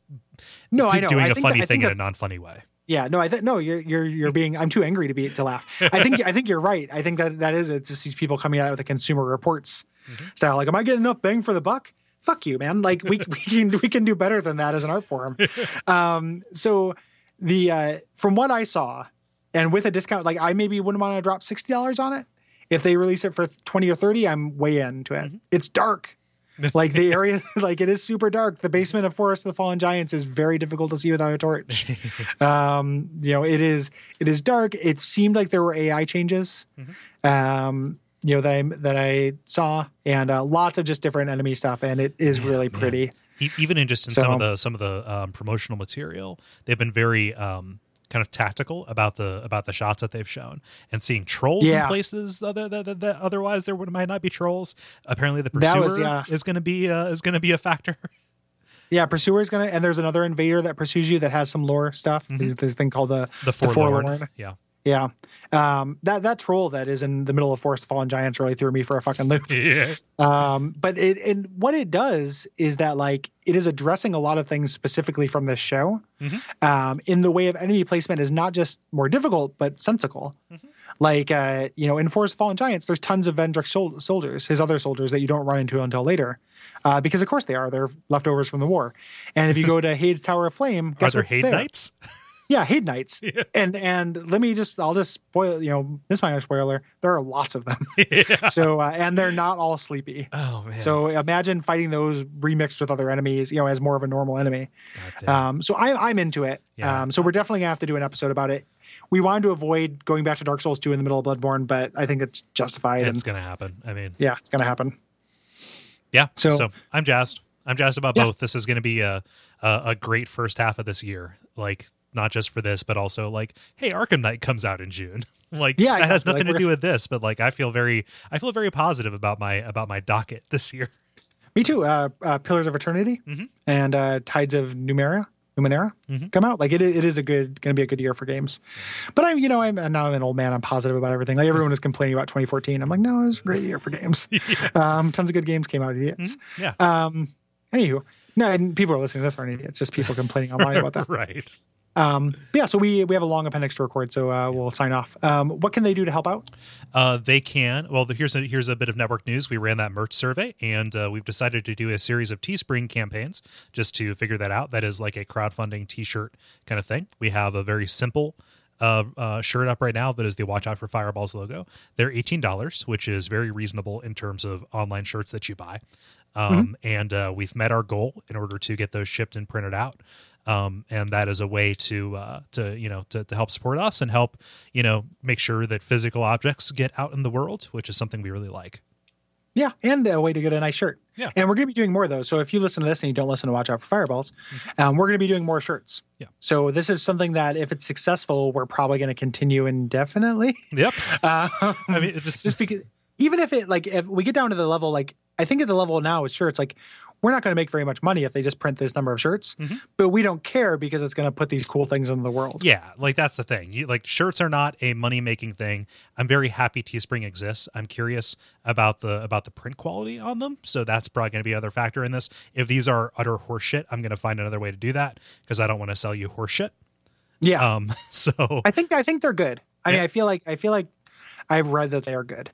No, I know. doing I a funny that- thing in a non funny way. Yeah, no, I think no, you're you're you're being. I'm too angry to be to laugh. I think I think you're right. I think that that is it's just these people coming out with the consumer reports Mm-hmm. style. Like, am I getting enough bang for the buck? Fuck you, man. Like we we can we can do better than that as an art form. *laughs* Um, so the uh, from what I saw, and with a discount, like I maybe wouldn't want to drop sixty dollars on it. If they release it for twenty or thirty, I'm way into it. Mm-hmm. It's dark. *laughs* like the area, *laughs* like it is super dark. The basement of Forest of the Fallen Giants is very difficult to see without a torch. um, you know, it is it is dark. It seemed like there were AI changes. Um, you know that I that I saw, and uh, lots of just different enemy stuff, and it is really pretty. E- even in just in some of the some of the um, promotional material, they've been very um, kind of tactical about the about the shots that they've shown and seeing trolls in places other that, that, that otherwise there would might not be trolls. Apparently, the pursuer was- yeah. is going to be uh, is going to be a factor. *laughs* Yeah, pursuer is gonna, and there's another invader that pursues you that has some lore stuff. There's this thing called the the forlorn, yeah. Yeah, um, that that troll that is in the middle of Forest of Fallen Giants really threw me for a fucking loop. *laughs* Yeah. Um, but it and what it does is that like it is addressing a lot of things specifically from this show. Um, in the way of enemy placement is not just more difficult but sensical. Like uh, you know, in Forest of Fallen Giants, there's tons of Vendrick sol- soldiers, his other soldiers that you don't run into until later, uh, because of course they are. They're leftovers from the war. And if you go to Heide's Tower of Flame, Are guess there what's Heide there? Knights? *laughs* Yeah, Heide Knights. *laughs* And and let me just I'll just spoil you know this might be a spoiler. There are lots of them. *laughs* So uh, and they're not all sleepy. Oh man. So imagine fighting those remixed with other enemies, you know, as more of a normal enemy. Um, so I, I'm into it. Yeah. Um, so we're definitely gonna have to do an episode about it. We wanted to avoid going back to Dark Souls 2 in the middle of Bloodborne, but I think it's justified. it's going to happen. I mean, yeah, it's gonna happen. yeah. So, So- I'm jazzed. I'm jazzed about Yeah. both. This is going to be a, a a great first half of this year. Like not just for this, but also like, hey, Arkham Knight comes out in June. *laughs* like, Yeah, that has nothing Like, to do with this, but like, I feel very, I feel very positive about my about my docket *laughs* this year. Me too. Uh, uh, Pillars of Eternity Mm-hmm. and uh, Tides of Numenera. Numenera come out like it, it is a good going to be a good year for games but i'm you know i'm now i'm an old man i'm positive about everything like everyone is complaining about 2014 i'm like no it was a great year for games *laughs* um tons of good games came out idiots Yeah. um anywho no and people are listening to this aren't idiots just people complaining online about that right. Um yeah so we we have a long appendix to record so uh, we'll sign off um what can they do to help out Uh, they can. Well, the, here's a here's a bit of network news. We ran that merch survey, and uh, we've decided to do a series of Teespring campaigns just to figure that out. That is like a crowdfunding T-shirt kind of thing. We have a very simple uh, uh, shirt up right now that is the Watch Out for Fireballs logo. They're eighteen dollars, which is very reasonable in terms of online shirts that you buy. Um, And uh, we've met our goal in order to get those shipped and printed out. Um, and that is a way to uh, to you know to, to help support us and help you know make sure that physical objects get out in the world, which is something we really like. yeah and a way to get a nice shirt Yeah. And we're going to be doing more those. So if you listen to this and you don't listen to Watch Out for Fireballs, um, we're going to be doing more shirts. Yeah. So this is something that if it's successful, we're probably going to continue indefinitely. Yep. Uh, *laughs* I mean, just, just because even if it like if we get down to the level like I think at the level now with shirts like we're not going to make very much money if they just print this number of shirts, Mhm. but we don't care because it's going to put these cool things into the world. yeah, like that's the thing. You like shirts are not a money making thing. I'm very happy Teespring exists. I'm curious about the about the print quality on them. So that's probably going to be another factor in this. If these are utter horseshit, I'm going to find another way to do that because I don't want to sell you horseshit. Yeah. Um. *laughs* So I think I think they're good. I mean, I feel like I feel like I've read that they are good.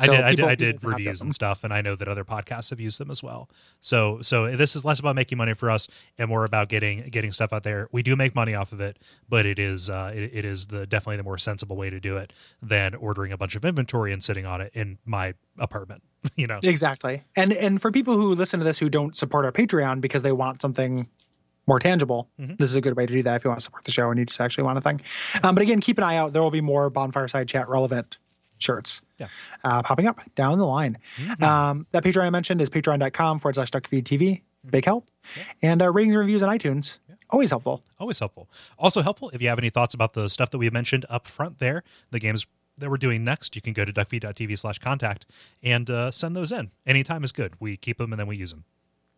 I So did, I did, I did reviews and stuff, and I know that other podcasts have used them as well. So, so this is less about making money for us and more about getting getting stuff out there. We do make money off of it, but it is uh, it, it is the definitely the more sensible way to do it than ordering a bunch of inventory and sitting on it in my apartment. *laughs* You know, Exactly. And and for people who listen to this who don't support our Patreon because they want something more tangible, Mhm. this is a good way to do that if you want to support the show and you just actually want a thing. Um, but again, keep an eye out. There will be more bonfire side chat relevant shirts Yeah. uh, popping up down the line. Mhm. Um, that Patreon I mentioned is patreon.com forward slash duckfeed TV. Big help. And uh, ratings and reviews on iTunes. Always helpful. always helpful. Also helpful if you have any thoughts about the stuff that we mentioned up front there, the games that we're doing next, you can go to duckfeed.tv slash contact and uh, send those in. Anytime is good. We keep them and then we use them.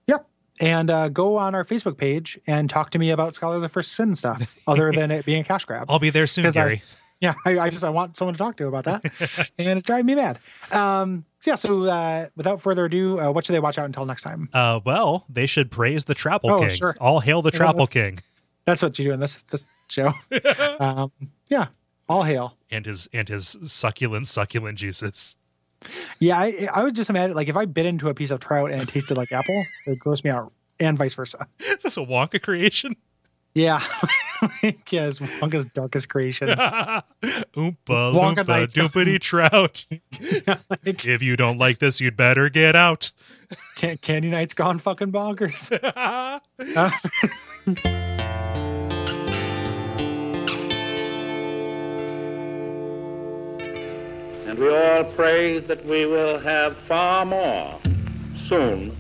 Yep. And uh, go on our Facebook page and talk to me about Scholar of the First Sin stuff, *laughs* other than it being a cash grab. I'll be there soon, 'Cause I- Gary. Yeah, *laughs* I, I just I want someone to talk to about that, *laughs* and it's driving me mad. Um, so yeah, so uh, without further ado, uh, what should they watch out until next time? Uh, well, they should praise the Troupple Oh, King. sure. All hail the Yeah, Troupple that's- King That's what you do in this this show. *laughs* um, yeah, all hail. and his and his succulent succulent juices. Yeah, I I was just imagine like if I bit into a piece of trout and it tasted like apple, it would gross me out, and vice versa. Is this a Wonka creation? Yeah, *laughs* like, yes, Wonka's darkest creation. *laughs* Oompa Wonka loompa Nights. doopity *laughs* trout. like, If you don't like this, you'd better get out. can- Candy Night's gone fucking bonkers. Uh, And we all pray that we will have far more soon